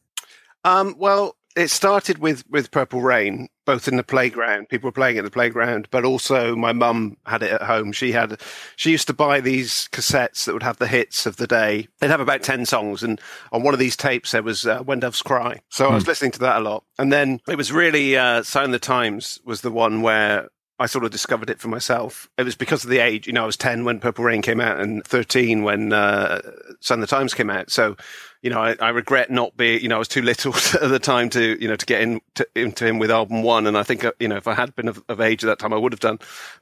Um, well, it started with with Purple Rain, both in the playground. People were playing at the playground, but also my mum had it at home. She had she used to buy these cassettes that would have the hits of the day. They'd have about ten songs, and on one of these tapes there was uh, "When Doves Cry." So I was hmm. listening to that a lot, and then it was really uh, "Sign the Times" was the one where I sort of discovered it for myself. It was because of the age. You know, I was 10 when Purple Rain came out and 13 when uh, Sign the Times came out. So you know, I, I, regret not being, you know, I was too little (laughs) at the time to, you know, to get in to, into him with album one. And I think, uh, you know, if I had been of, of, age at that time, I would have done.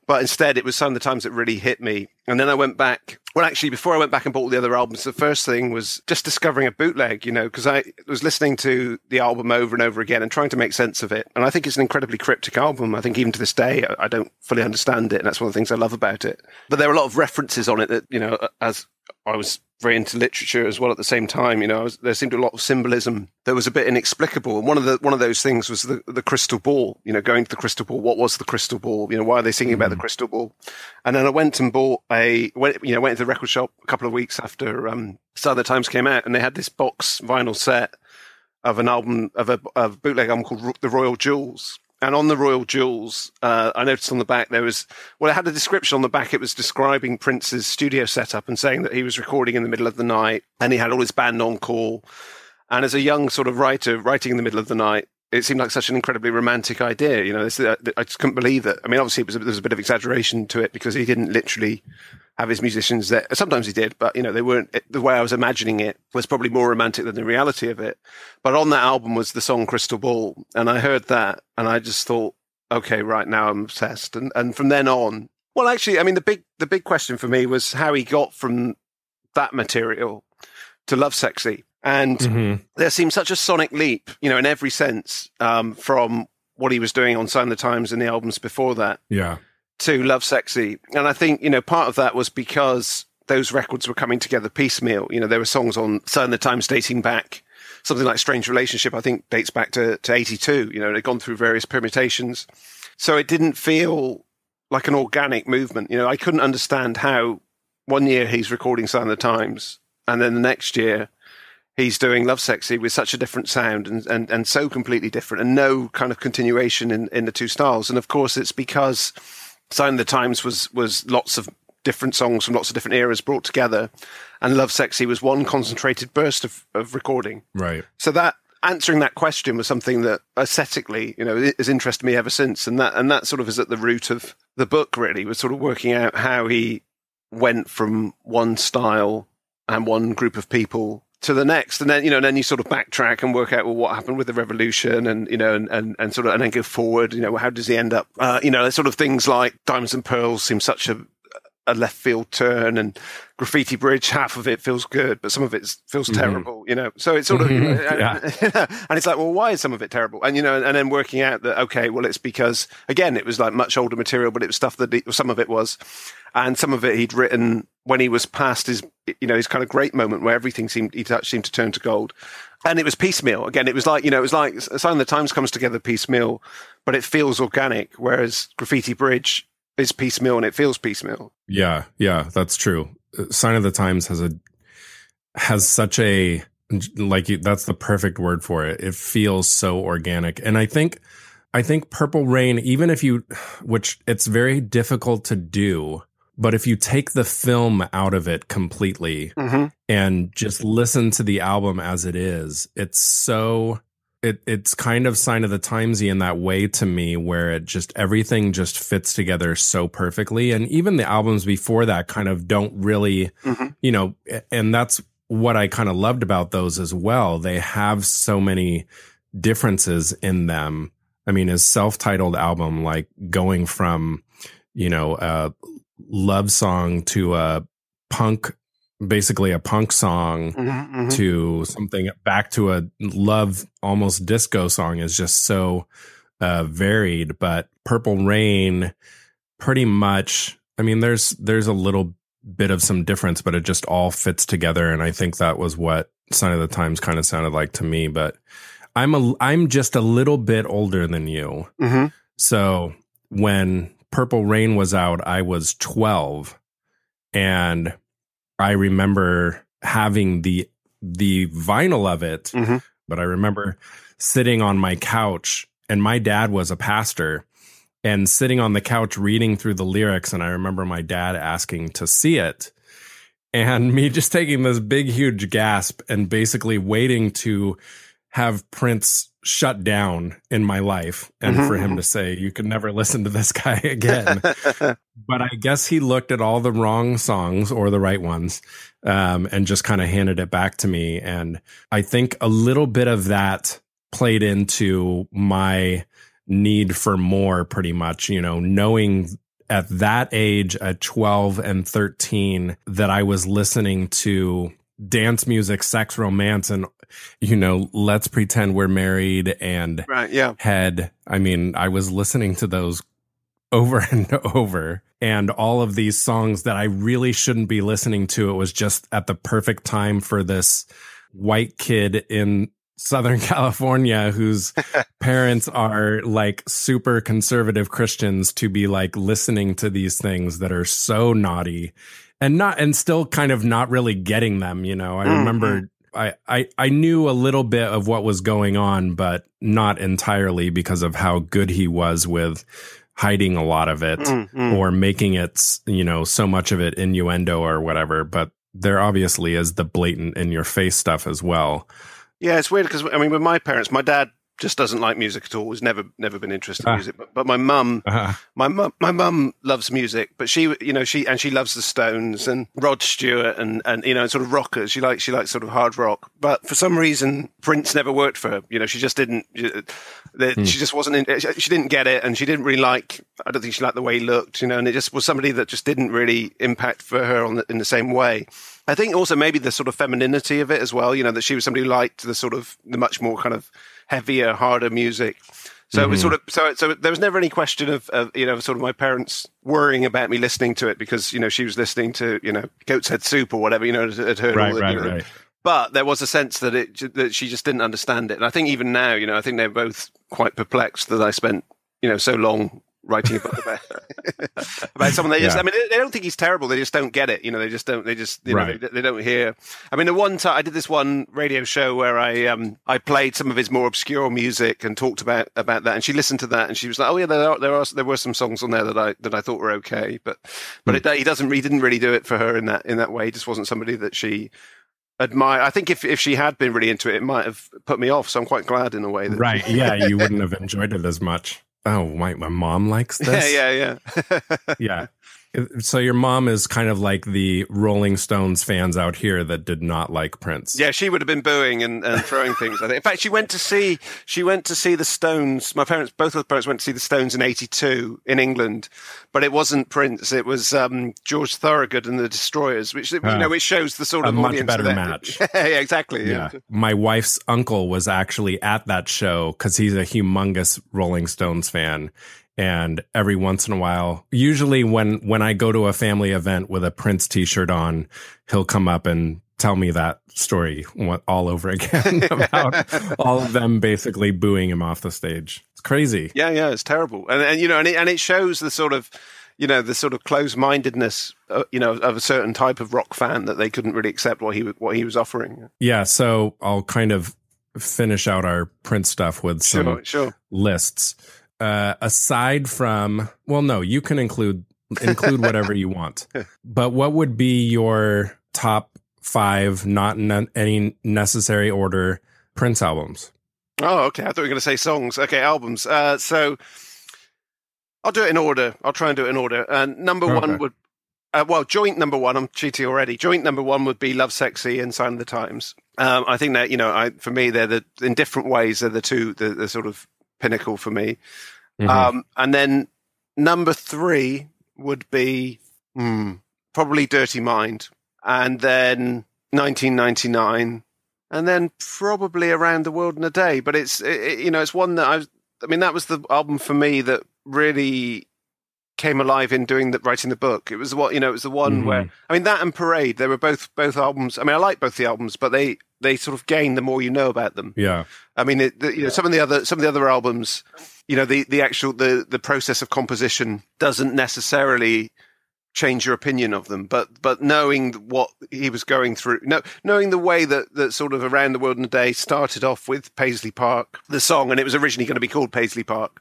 But instead, it was some of the times that really hit me. And then I went back. Well, actually, before I went back and bought all the other albums, the first thing was just discovering a bootleg, you know, because I was listening to the album over and over again and trying to make sense of it. And I think it's an incredibly cryptic album. I think even to this day, I, I don't fully understand it. And that's one of the things I love about it. But there are a lot of references on it that, you know, as I was very into literature as well at the same time. You know, was, there seemed a lot of symbolism that was a bit inexplicable. And one of the one of those things was the the crystal ball. You know, going to the crystal ball. What was the crystal ball? You know, why are they singing mm-hmm. about the mm. crystal ball? And then I went and bought a went you know went to the record shop a couple of weeks after um, Sign of the Times came out, and they had this box vinyl set of an album of a, a bootleg album called The Royal Jewels and on the Royal Jewels, uh, I noticed on the back there was, well, it had a description on the back. It was describing Prince's studio setup and saying that he was recording in the middle of the night and he had all his band on call. And as a young sort of writer, writing in the middle of the night, it seemed like such an incredibly romantic idea. You know, this, uh, I just couldn't believe it. I mean, obviously, was, there was a bit of exaggeration to it because he didn't literally have his musicians there. Sometimes he did, but you know, they weren't. The way I was imagining it was probably more romantic than the reality of it. But on that album was the song "Crystal Ball," and I heard that, and I just thought, okay, right now I'm obsessed. And and from then on, well, actually, I mean, the big the big question for me was how he got from that material to Lovesexy and mm-hmm. there seemed such a sonic leap, you know, in every sense, um, from what he was doing on Sign the Times and the albums before that. Yeah. To Lovesexy. And I think, you know, part of that was because those records were coming together piecemeal. You know, there were songs on Sign the Times dating back. Something like Strange Relationship, I think, dates back to, to 82. You know, they'd gone through various permutations. So it didn't feel like an organic movement. You know, I couldn't understand how one year he's recording Sign the Times and then the next year he's doing Lovesexy with such a different sound and, and, and so completely different and no kind of continuation in, in the two styles. And of course, it's because Sign of the Times was, was lots of different songs from lots of different eras brought together. And Lovesexy was one concentrated burst of, of recording. Right. So that answering that question was something that aesthetically, you know, has interested me ever since. And that, and that sort of is at the root of the book really was sort of working out how he went from one style and one group of people to the next, and then you know, and then you sort of backtrack and work out well what happened with the revolution, and you know, and, and, and sort of and then go forward. You know, how does he end up? Uh, you know, sort of things like diamonds and pearls seem such a a left field turn, and graffiti bridge. Half of it feels good, but some of it feels mm-hmm. terrible. You know, so it's sort of mm-hmm. yeah. (laughs) and it's like, well, why is some of it terrible? And you know, and then working out that okay, well, it's because again, it was like much older material, but it was stuff that he, some of it was, and some of it he'd written when he was past his, you know, his kind of great moment where everything seemed, he seemed to turn to gold. And it was piecemeal. Again, it was like, you know, it was like Sign of the Times comes together piecemeal, but it feels organic, whereas Graffiti Bridge is piecemeal and it feels piecemeal. Yeah, yeah, that's true. Sign of the Times has a, has such a, like, that's the perfect word for it. It feels so organic. And I think, I think Purple Rain, even if you, which it's very difficult to do, but if you take the film out of it completely mm-hmm. and just listen to the album as it is, it's so it it's kind of sign of the timesy in that way to me where it just everything just fits together so perfectly. And even the albums before that kind of don't really mm-hmm. you know and that's what I kind of loved about those as well. They have so many differences in them. I mean his self-titled album like going from you know a love song to a punk basically a punk song mm-hmm, mm-hmm. to something back to a love almost disco song is just so uh, varied but purple rain pretty much i mean there's there's a little bit of some difference but it just all fits together and i think that was what sign of the times kind of sounded like to me but I'm a I'm just a little bit older than you. hmm So when Purple Rain was out, I was 12 and I remember having the the vinyl of it, hmm but I remember sitting on my couch and my dad was a pastor and sitting on the couch reading through the lyrics and I remember my dad asking to see it and me just taking this big huge gasp and basically waiting to have Prince shut down in my life and Mhm, for him to say you can never listen to this (laughs) guy again (laughs) but I guess he looked at all the wrong songs or the right ones um, and just kind of handed it back to me. And I think a little bit of that played into my need for more, pretty much, you know, knowing at that age, at 12 and 13, that I was listening to dance music, sex, romance, and, you know, let's pretend we're married and right. Yeah. head. I mean, I was listening to those over (laughs) and over and all of these songs that I really shouldn't be listening to. It was just at the perfect time for this white kid in Southern (laughs) California whose (laughs) parents are like super conservative Christians to be like listening to these things that are so naughty and not and still kind of not really getting them, you know. I Mhm. remember I, I I knew a little bit of what was going on, but not entirely because of how good he was with hiding a lot of it Mm, mm. or making it, you know, so much of it innuendo or whatever. But there obviously is the blatant in your face stuff as well. Yeah, it's weird because I mean, with my parents, my dad just doesn't like music at all. He's never never been interested in Ah. music. But, but my mum, Uh, my mum, my mum loves music. But she, you know, she and she loves the Stones and Rod Stewart and and you know, sort of rockers. She likes she likes sort of hard rock. But for some reason, Prince never worked for her. You know, she just didn't. That Hmm. she just wasn't. In, she she didn't get it, and she didn't really like. I don't think she liked the way he looked. You know, and it just was somebody that just didn't really impact for her on the, in the same way. I think also maybe the sort of femininity of it as well. You know, that she was somebody who liked the sort of the much more kind of heavier, harder music. So it was mm-hmm. sort of so so there was never any question of, of you know sort of my parents worrying about me listening to it because you know she was listening to you know goat's head soup or whatever you know had heard all right, the, right, you know, right. but there was a sense that it that she just didn't understand it and I think even now you know I think they're both quite perplexed that I spent you know so long writing a book about (laughs) about someone. They just Yeah. I mean they, they don't think he's terrible. They just don't get it. You know they just don't they just you know they they don't hear. I mean the one time I did this one radio show where I um I played some of his more obscure music and talked about about that. And she listened to that and she was like oh yeah there are, there are there were some songs on there that I that I thought were okay. But but it, he doesn't he didn't really do it for her in that in that way. He just wasn't somebody that she admire. I think if if she had been really into it it might have put me off. So I'm quite glad in a way that Right. Yeah. You wouldn't have enjoyed it as much. Oh, my, my mom likes (laughs) this. yeah yeah (laughs) yeah yeah. So your mom is kind of like the Rolling Stones fans out here that did not like Prince. Yeah, she would have been booing and, and throwing things. I think. In fact, she went to see she went to see the Stones. My parents, both of the parents, went to see the Stones in '82 in England, but it wasn't Prince. It was um, George Thorogood and the Destroyers, which you Ah. know, which shows the sort of much better that- match. (laughs) yeah, yeah, exactly. Yeah. Yeah. My wife's uncle was actually at that show because he's a humongous Rolling Stones fan. And every once in a while, usually when when I go to a family event with a Prince T-shirt on, he'll come up and tell me that story all over (laughs) again (laughs) about all of them basically booing him off the stage. It's crazy. Yeah, yeah, it's terrible, and and you know, and it, and it shows the sort of, you know, the sort of close-mindedness, uh, you know, of a certain type of rock fan that they couldn't really accept what he what he was offering. Yeah. So I'll kind of finish out our Prince stuff with some Sure, sure. lists. Uh, aside from, well, no, you can include include whatever you want. (laughs) But what would be your top five, not in any necessary order, Prince albums? Oh, okay. I thought you were going to say songs. Okay, albums. Uh, so I'll do it in order. I'll try and do it in order. And number Okay. one would, uh, well, joint number one. I'm cheating already. Joint number one would be "Lovesexy" and "Sign of the Times." Um, I think that you know, I for me, they're the in different ways. They're the two, the, the sort of pinnacle for me. Mhm. Um, and then number three would be hmm, probably "Dirty Mind," and then 1999 and then probably around the world in a day. But it's it, it- you know it's one that I. I mean, that was the album for me that really came alive in doing the writing the book. It was what you know. It was the one Mhm. where I mean that and Parade. They were both both albums. I mean, I like both the albums, but they they sort of gain the more you know about them. Yeah. I mean, it, the, you know, some of the other some of the other albums, you know, the the actual the the process of composition doesn't necessarily change your opinion of them, but but knowing what he was going through, no, knowing the way that that sort of around the world in a day started off with Paisley Park, the song, and it was originally going to be called Paisley Park,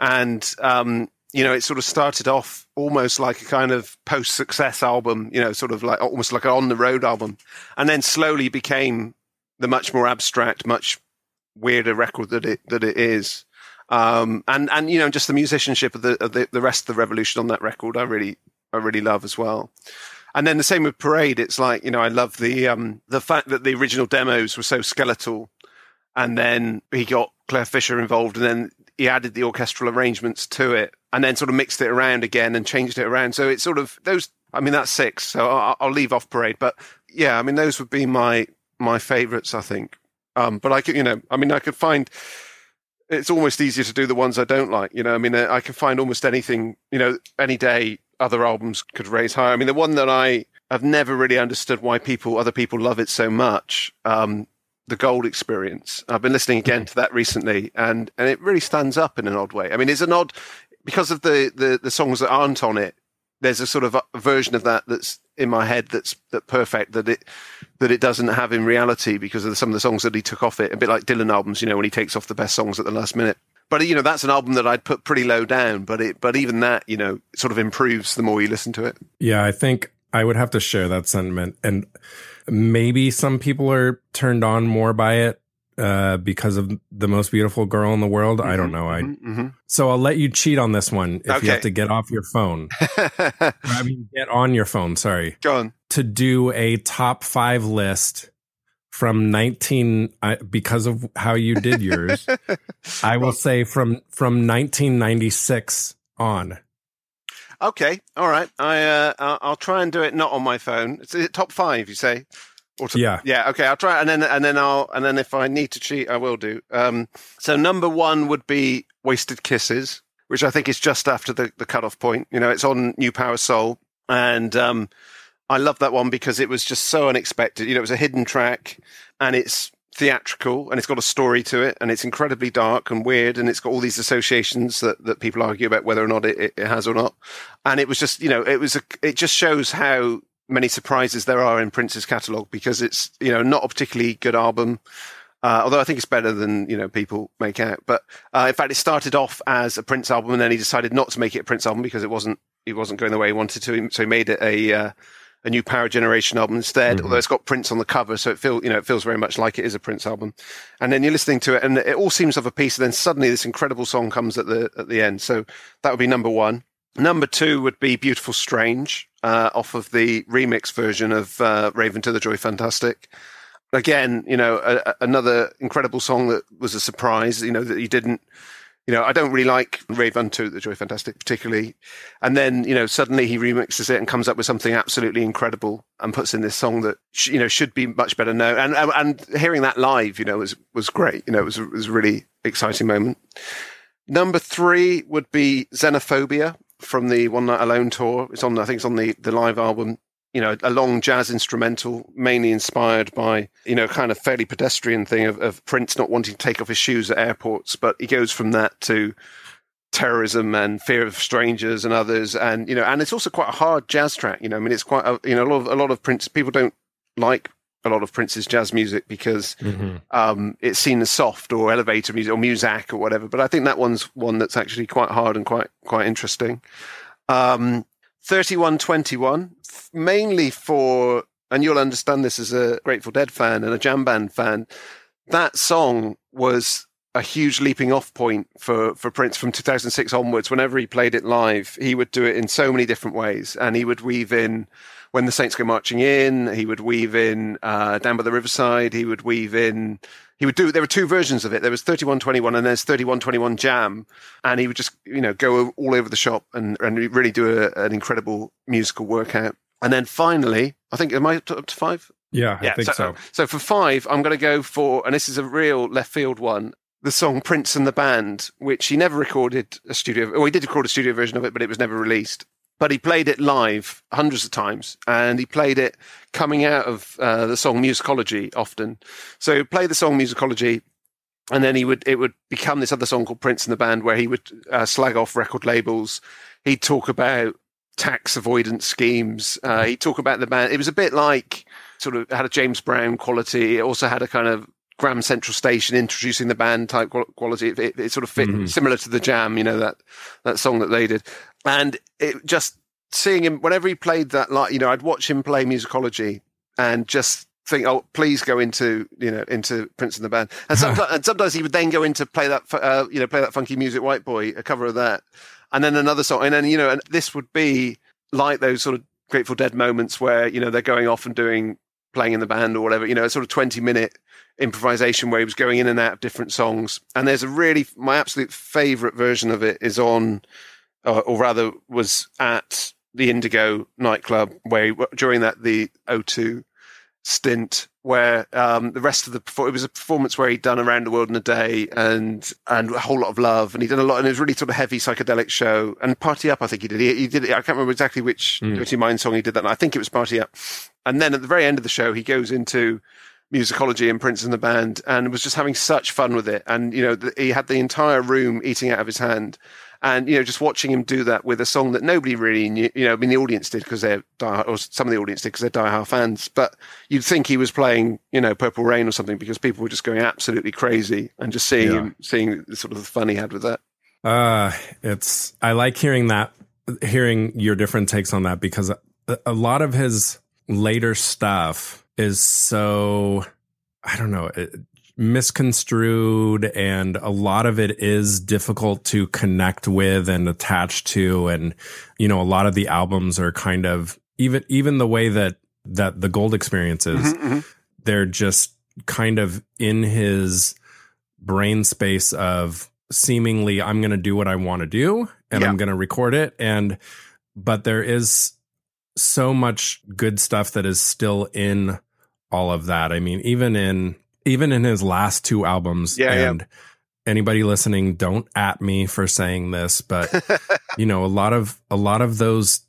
and um, you know, it sort of started off almost like a kind of post success album, you know, sort of like almost like an on the road album, and then slowly became the much more abstract, much weirder record that it that it is. Um, and and you know just the musicianship of the of the, the rest of the revolution on that record, I really I really love as well. And then the same with Parade. It's like you know I love the um, the fact that the original demos were so skeletal, and then he got Clare Fischer involved, and then he added the orchestral arrangements to it, and then sort of mixed it around again and changed it around. So it's sort of those. I mean that's six, so I'll, I'll leave off Parade. But yeah, I mean those would be my my favorites. I think. Um, but I could, you know, I mean, I could find it's almost easier to do the ones I don't like. You know, I mean, uh, I can find almost anything. You know, any day other albums could raise higher. I mean, the one that I have never really understood why people, other people, love it so much. Um, the Gold Experience. I've been listening again mm-hmm. to that recently, and and it really stands up in an odd way. I mean, it's an odd because of the the, the songs that aren't on it. There's a sort of a version of that that's in my head that's that perfect that it that it doesn't have in reality because of some of the songs that he took off it. A bit like Dylan albums, you know, when he takes off the best songs at the last minute. But you know, that's an album that I'd put pretty low down. But it, but even that, you know, sort of improves the more you listen to it. Yeah, I think I would have to share that sentiment. And maybe some people are turned on more by it uh, because of the most beautiful girl in the world. I don't know. I Mm-hmm. so I'll let you cheat on this one if you have to get off your phone. mm-hmm. (laughs) I mean, get on your phone. Sorry, Go on. to do a top five list from 19 I because of how you did yours. (laughs) I will say from from 1996 on. Okay, all right. I uh, I'll try and do it not on my phone. It's it top five, you say? Or to, Yeah. yeah. Okay, I'll try, and then and then I'll and then if I need to cheat, I will do. Um, so number one would be "Wasted Kisses," which I think is just after the the cutoff point. You know, it's on New Power Soul, and um, I love that one because it was just so unexpected. You know, it was a hidden track, and it's theatrical and it's got a story to it and it's incredibly dark and weird and it's got all these associations that, that people argue about whether or not it, it, has or not. And it was just you know it was a, it just shows how many surprises there are in Prince's catalog because it's you know not a particularly good album uh, although I think it's better than you know people make out. But uh, in fact it started off as a Prince album and then he decided not to make it a Prince album because it wasn't it wasn't going the way he wanted to. So he made it a uh, a new Power Generation album instead, Mhm. although it's got Prince on the cover, so it feel you know it feels very much like it is a Prince album. And then you're listening to it, and it all seems of a piece. And then suddenly this incredible song comes at the at the end. So that would be number one. Number two would be "Beautiful Strange" uh, off of the remix version of uh, "Rave In2 the Joy Fantastic." Again, you know, a, a- another incredible song that was a surprise. You know that you didn't. You know, I don't really like Rave Unto the Joy Fantastic particularly. And then, you know, suddenly he remixes it and comes up with something absolutely incredible and puts in this song that, sh- you know, should be much better known. And, and, and hearing that live, you know, was, was great. You know, it was, it was a really exciting moment. Number three would be Xenophobia from the One Night Alone tour. It's on, I think it's on the, the live album. You know, a long jazz instrumental, mainly inspired by, you know, kind of fairly pedestrian thing of, of Prince not wanting to take off his shoes at airports. But he goes from that to terrorism and fear of strangers and others and you know and it's also quite a hard jazz track you know i mean it's quite a, you know a lot of a lot of prince people don't like a lot of prince's jazz music because um it's seen as soft or elevator music or muzak or whatever but i think that one's one that's actually quite hard and quite quite interesting um 3121 f- mainly for and you'll understand this as a grateful dead fan and a jam band fan that song was a huge leaping off point for, for Prince from 2006 onwards. Whenever he played it live, he would do it in so many different ways. And he would weave in When the Saints Go Marching In, he would weave in uh, Down by the Riverside, he would weave in, he would do, there were two versions of it. There was 3121 and there's 3121 Jam. And he would just, you know, go all over the shop and, and really do a, an incredible musical workout. And then finally, I think, am I up to, up to five? Yeah, I think so. So for five, I'm going to go for, and this is a real left field one. the song Prince and the Band, which he never recorded a studio, or he did record a studio version of it, but it was never released. But he played it live hundreds of times, and he played it coming out of uh, the song Musicology often. So he'd play the song Musicology, and then he would it would become this other song called Prince and the Band, where he would uh, slag off record labels. He'd talk about tax avoidance schemes. Uh, he'd talk about the band. It was a bit like sort of had a James Brown quality. It also had a kind of Grand Central Station introducing the band type quality. It, it, it sort of fit mm-hmm. similar to the Jam, you know that that song that they did, and it just seeing him whenever he played that, like you know, I'd watch him play musicology and just think, oh, please go into you know into Prince and the Band, and (laughs) sometimes, and sometimes he would then go into play that uh, you know play that funky music, White Boy, a cover of that, and then another song, and then you know, and this would be like those sort of Grateful Dead moments where you know they're going off and doing playing in the band or whatever, you know, a sort of twenty minute improvisation where he was going in and out of different songs. And there's a really my absolute favorite version of it is on, uh, or rather, was at the Indigo nightclub where during that the O2 stint where um, the rest of the it was a performance where he'd done around the world in a day and and a whole lot of love and he'd done a lot and it was really sort of heavy psychedelic show and party up I think he did he, he did I can't remember exactly which mm. Dirty Mind song he did that I think it was party up and then at the very end of the show he goes into musicology and Prince and the band and was just having such fun with it. And, you know, the, he had the entire room eating out of his hand. And, you know, just watching him do that with a song that nobody really knew, you know, I mean, the audience did because they're, die, or some of the audience did because they're diehard fans. But you'd think he was playing, you know, Purple Rain or something because people were just going absolutely crazy and just seeing yeah. him, seeing the sort of the fun he had with that. Uh, it's, I like hearing that, hearing your different takes on that because a, a lot of his later stuff, is so I don't know misconstrued and a lot of it is difficult to connect with and attach to and you know a lot of the albums are kind of even even the way that that the gold experience is mm-hmm, mm-hmm. they're just kind of in his brain space of seemingly I'm going to do what I want to do and yeah. I'm going to record it and but there is so much good stuff that is still in all of that. I mean, even in even in his last two albums, yeah, and yeah. anybody listening, don't at me for saying this, but (laughs) you know, a lot of a lot of those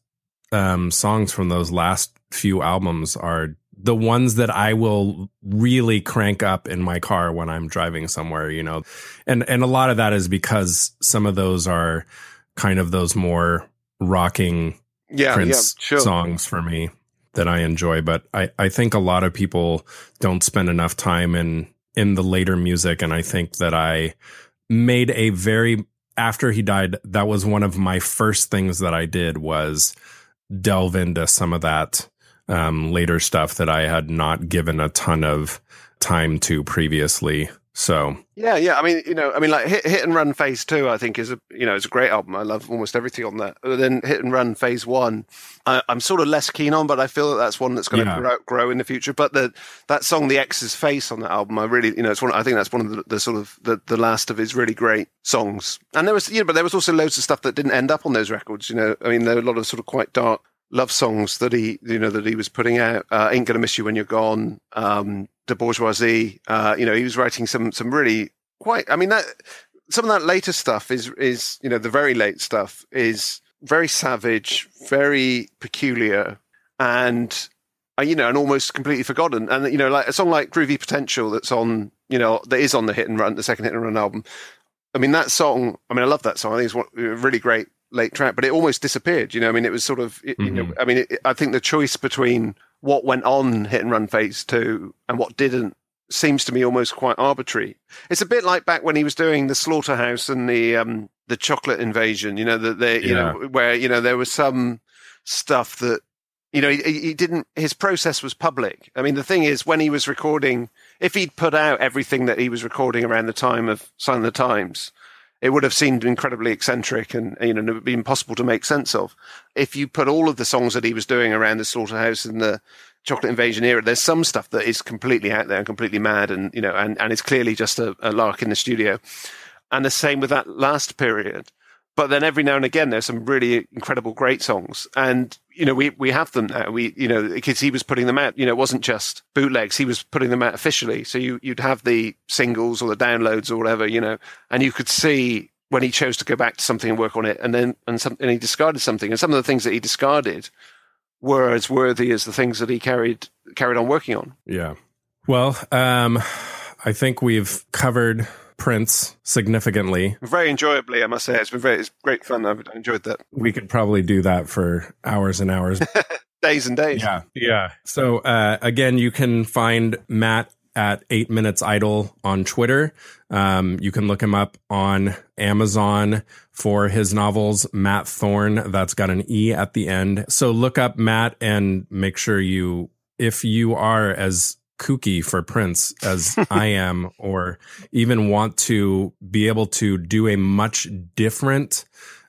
um, songs from those last few albums are the ones that I will really crank up in my car when I'm driving somewhere, you know. And and a lot of that is because some of those are kind of those more rocking yeah, Prince yeah, sure. songs for me that I enjoy, but I, I think a lot of people don't spend enough time in in the later music, and I think that I made a very after he died. That was one of my first things that I did was delve into some of that um, later stuff that I had not given a ton of time to previously. So yeah, yeah. I mean, you know, I mean, like Hit, Hit and Run Phase Two, I think is a you know it's a great album. I love almost everything on that. But then Hit and Run Phase One, I, am sort of less keen on, but I feel that that's one that's going to yeah. grow, grow, in the future. But the that song, The X's Face, on that album, I really you know it's one. I think that's one of the, the sort of the, the last of his really great songs. And there was you know, but there was also loads of stuff that didn't end up on those records. You know, I mean, there were a lot of sort of quite dark love songs that he you know that he was putting out. Uh, Ain't gonna miss you when you're gone. Um, Da Bourgeoisie. Uh, you know, he was writing some some really quite. I mean, that some of that later stuff is is you know the very late stuff is very savage, very peculiar, and uh, you know, and almost completely forgotten. And you know, like a song like "Groovy Potential" that's on you know that is on the Hit and Run, the second Hit and Run album. I mean, that song. I mean, I love that song. I think it's one, a really great late track, but it almost disappeared. You know, I mean, it was sort of. It, mm-hmm. You know, mm-hmm. I mean, it, I think the choice between what went on Hit and Run Phase Two and what didn't seems to me almost quite arbitrary. It's a bit like back when he was doing the slaughterhouse and the um, the chocolate invasion. You know that they, you know, where you know there was some stuff that you know he, he didn't. His process was public. I mean, the thing is, when he was recording, if he'd put out everything that he was recording around the time of Sign of the Times, it would have seemed incredibly eccentric and you know it would be impossible to make sense of. If you put all of the songs that he was doing around the slaughterhouse and the chocolate invasion era, there's some stuff that is completely out there and completely mad, and you know, and and it's clearly just a, a lark in the studio. And the same with that last period. But then every now and again there's some really incredible great songs. And you know we we have them now. We you know because he was putting them out you know it wasn't just bootlegs. He was putting them out officially. So you you'd have the singles or the downloads or whatever you know and you could see when he chose to go back to something and work on it and then and some and he discarded something. And some of the things that he discarded were as worthy as the things that he carried carried on working on. Yeah. Well um i think we've covered Prince significantly. Very enjoyably, I must say. It's been very, it's great fun. I've enjoyed that. We could probably do that for hours and hours. (laughs) days and days. Yeah. Yeah. So, uh, again, you can find Matt at Eight Minutes Idle on Twitter. Um, you can look him up on Amazon for his novels, Matt Thorne. That's got an E at the end. So look up Matt and make sure you, if you are as kooky for Prince as I (laughs) am, or even want to be able to do a much different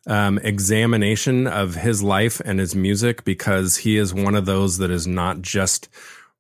um, examination of his life and his music because he is one of those that is not just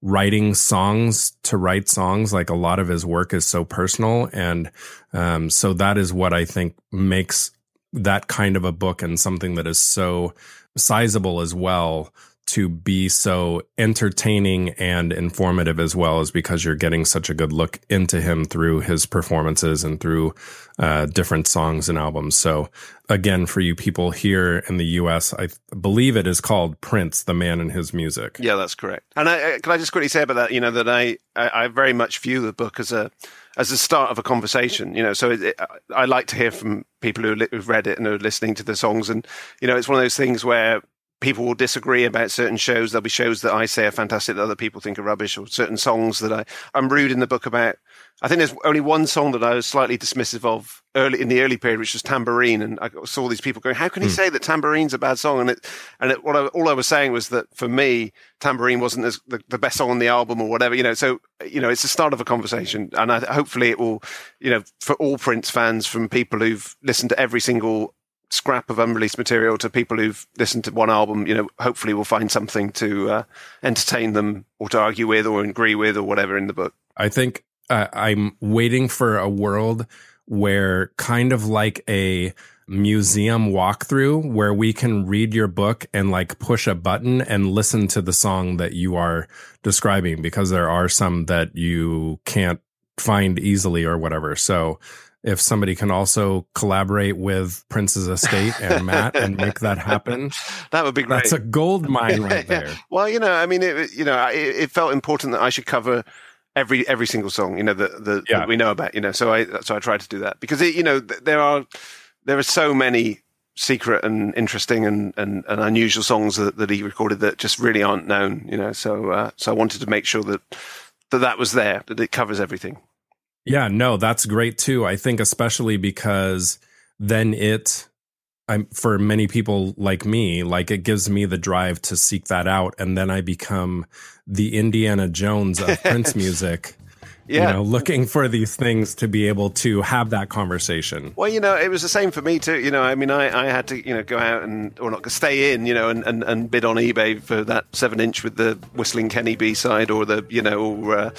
writing songs to write songs. Like a lot of his work is so personal. And um, so that is what I think makes that kind of a book and something that is so sizable as well to be so entertaining and informative as well is because you're getting such a good look into him through his performances and through uh, different songs and albums. So again, for you people here in the U.S., I believe it is called Prince, the man and his music. Yeah, that's correct. And I, can I just quickly say about that? You know that I, I, I very much view the book as a as a start of a conversation. You know, so it, it, I like to hear from people who, who've read it and are listening to the songs. And you know, it's one of those things where people will disagree about certain shows. There'll be shows that I say are fantastic that other people think are rubbish, or certain songs that I I'm rude in the book about. I think there's only one song that I was slightly dismissive of early in the early period, which was Tambourine, and I saw these people going, "How can he mm. say that Tambourine's a bad song?" And it and it, what I, all I was saying was that for me, Tambourine wasn't as the, the, best song on the album or whatever, you know. So you know, it's the start of a conversation, and I, hopefully it will, you know, for all Prince fans, from people who've listened to every single scrap of unreleased material to people who've listened to one album, you know, hopefully we'll find something to uh, entertain them or to argue with or agree with or whatever in the book. I think uh, I'm waiting for a world where kind of like a museum walkthrough where we can read your book and like push a button and listen to the song that you are describing because there are some that you can't find easily or whatever. So if somebody can also collaborate with Prince's estate and (laughs) Matt and make that happen, that would be great. That's a gold mine (laughs) right there. well, you know, I mean, it, you know, it, it, felt important that I should cover every every single song, you know, that, the, yeah. that we know about, you know. So I so I tried to do that because it, you know there are there are so many secret and interesting and, and, and unusual songs that, that he recorded that just really aren't known, you know. So uh, so I wanted to make sure that that that was there, that it covers everything. Yeah, no, that's great too. I think especially because then it I'm for many people like me, like it gives me the drive to seek that out and then I become the Indiana Jones of Prince (laughs) music yeah. you know, looking for these things to be able to have that conversation. Well, you know, it was the same for me too. You know, I mean, I, I had to, you know, go out and, or not stay in, you know, and, and, and bid on eBay for that seven inch with the Whistling Kenny B side or the, you know, or, uh,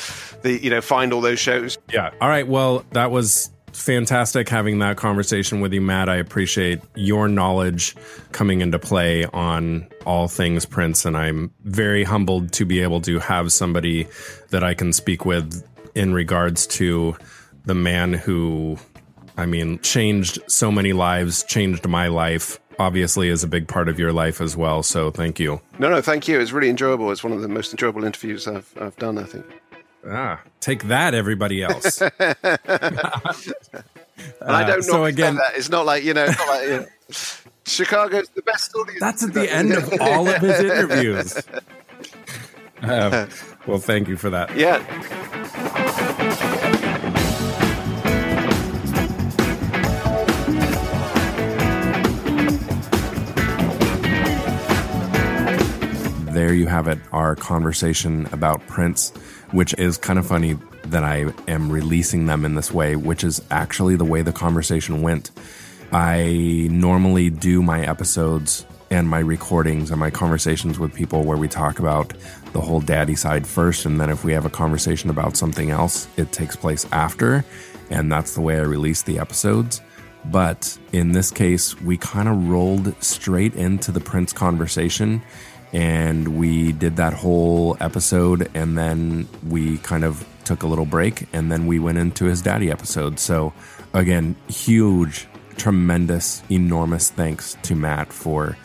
the, you know, find all those shows. Yeah. All right. Well, that was fantastic having that conversation with you, Matt. I appreciate your knowledge coming into play on all things Prince, and I'm very humbled to be able to have somebody that I can speak with in regards to the man who, I mean, changed so many lives, changed my life. Obviously, is a big part of your life as well. So, thank you. No, no, thank you. It's really enjoyable. It's one of the most enjoyable interviews I've I've done. I think. Ah, take that, everybody else. (laughs) and I don't uh, so again, that. It's not like you know, not like, you know (laughs) Chicago's the best audience. That's at the end of (laughs) all of his interviews. Uh, well, thank you for that. Yeah. There you have it, our conversation about Prince, which is kind of funny that I am releasing them in this way, which is actually the way the conversation went. I normally do my episodes and my recordings and my conversations with people where we talk about the whole daddy side first. And then if we have a conversation about something else, it takes place after. And that's the way I release the episodes. But in this case, we kind of rolled straight into the Prince conversation and we did that whole episode and then we kind of took a little break and then we went into his daddy episode. So, again, huge, tremendous, enormous thanks to Matt for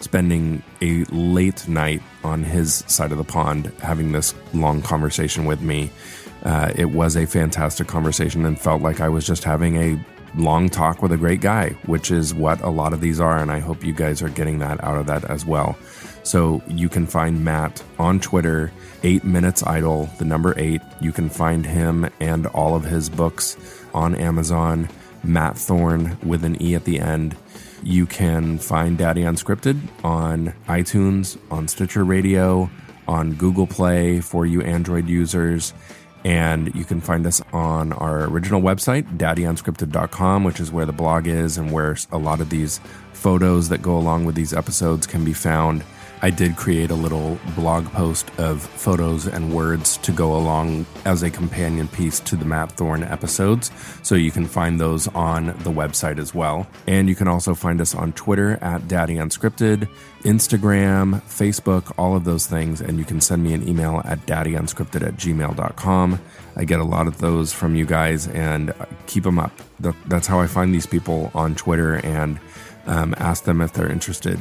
spending a late night on his side of the pond having this long conversation with me. Uh, it was a fantastic conversation and felt like I was just having a long talk with a great guy, which is what a lot of these are. And I hope you guys are getting that out of that as well. So you can find Matt on Twitter, 8 Minutes Idle, the number 8. You can find him and all of his books on Amazon, Matt Thorne with an E at the end. You can find Daddy Unscripted on iTunes, on Stitcher Radio, on Google Play for you Android users. And you can find us on our original website, daddyunscripted.com, which is where the blog is and where a lot of these photos that go along with these episodes can be found. I did create a little blog post of photos and words to go along as a companion piece to the Matt Thorne episodes. So you can find those on the website as well. And you can also find us on Twitter at Daddy Unscripted, Instagram, Facebook, all of those things. And you can send me an email at daddyunscripted at gmail.com. I get a lot of those from you guys and keep them up. That's how I find these people on Twitter and um, ask them if they're interested.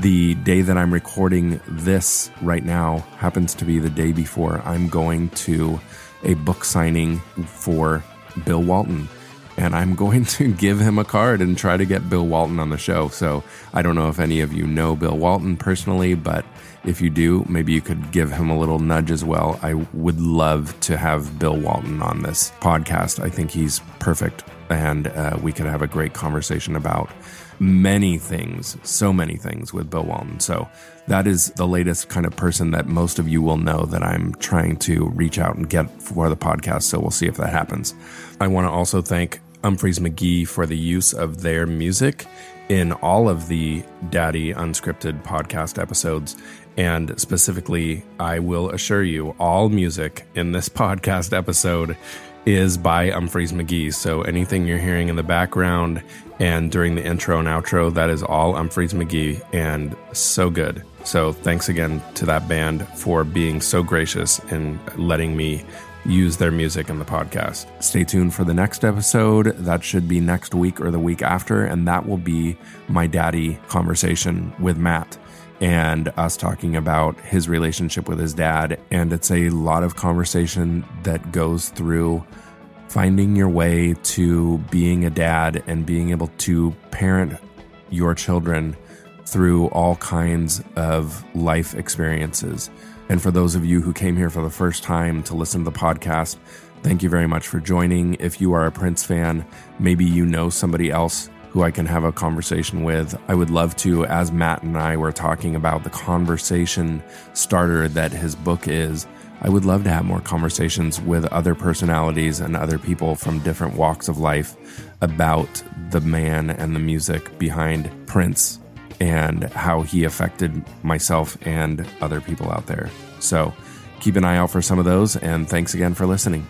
The day that I'm recording this right now happens to be the day before I'm going to a book signing for Bill Walton. And I'm going to (laughs) give him a card and try to get Bill Walton on the show. So I don't know if any of you know Bill Walton personally, but if you do, maybe you could give him a little nudge as well. I would love to have Bill Walton on this podcast. I think he's perfect, and uh, we could have a great conversation about many things, so many things with Bill Walton. So that is the latest kind of person that most of you will know that I'm trying to reach out and get for the podcast. So we'll see if that happens. I want to also thank Umphrey's McGee for the use of their music in all of the Daddy Unscripted podcast episodes. And specifically, I will assure you, all music in this (laughs) podcast episode is by Umphrey's McGee. So anything you're hearing in the background and during the intro and outro, that is all Umphrey's McGee and so good. So thanks again to that band for being so gracious and letting me use their music in the podcast. Stay tuned for the next episode. That should be next week or the week after. And that will be my daddy conversation with Matt and us talking about his relationship with his dad. And it's a lot of conversation that goes through finding your way to being a dad and being able to parent your children through all kinds of life experiences. And for those of you who came here for the first time to listen to the podcast, thank you very much for joining. If you are a Prince fan, maybe you know somebody else who I can have a conversation with. I would love to, as Matt and I were talking about the conversation starter that his book is, I would love to have more conversations with other personalities and other people from different walks of life about the man and the music behind Prince and how he affected myself and other people out there. So keep an eye out for some of those, and thanks again for listening.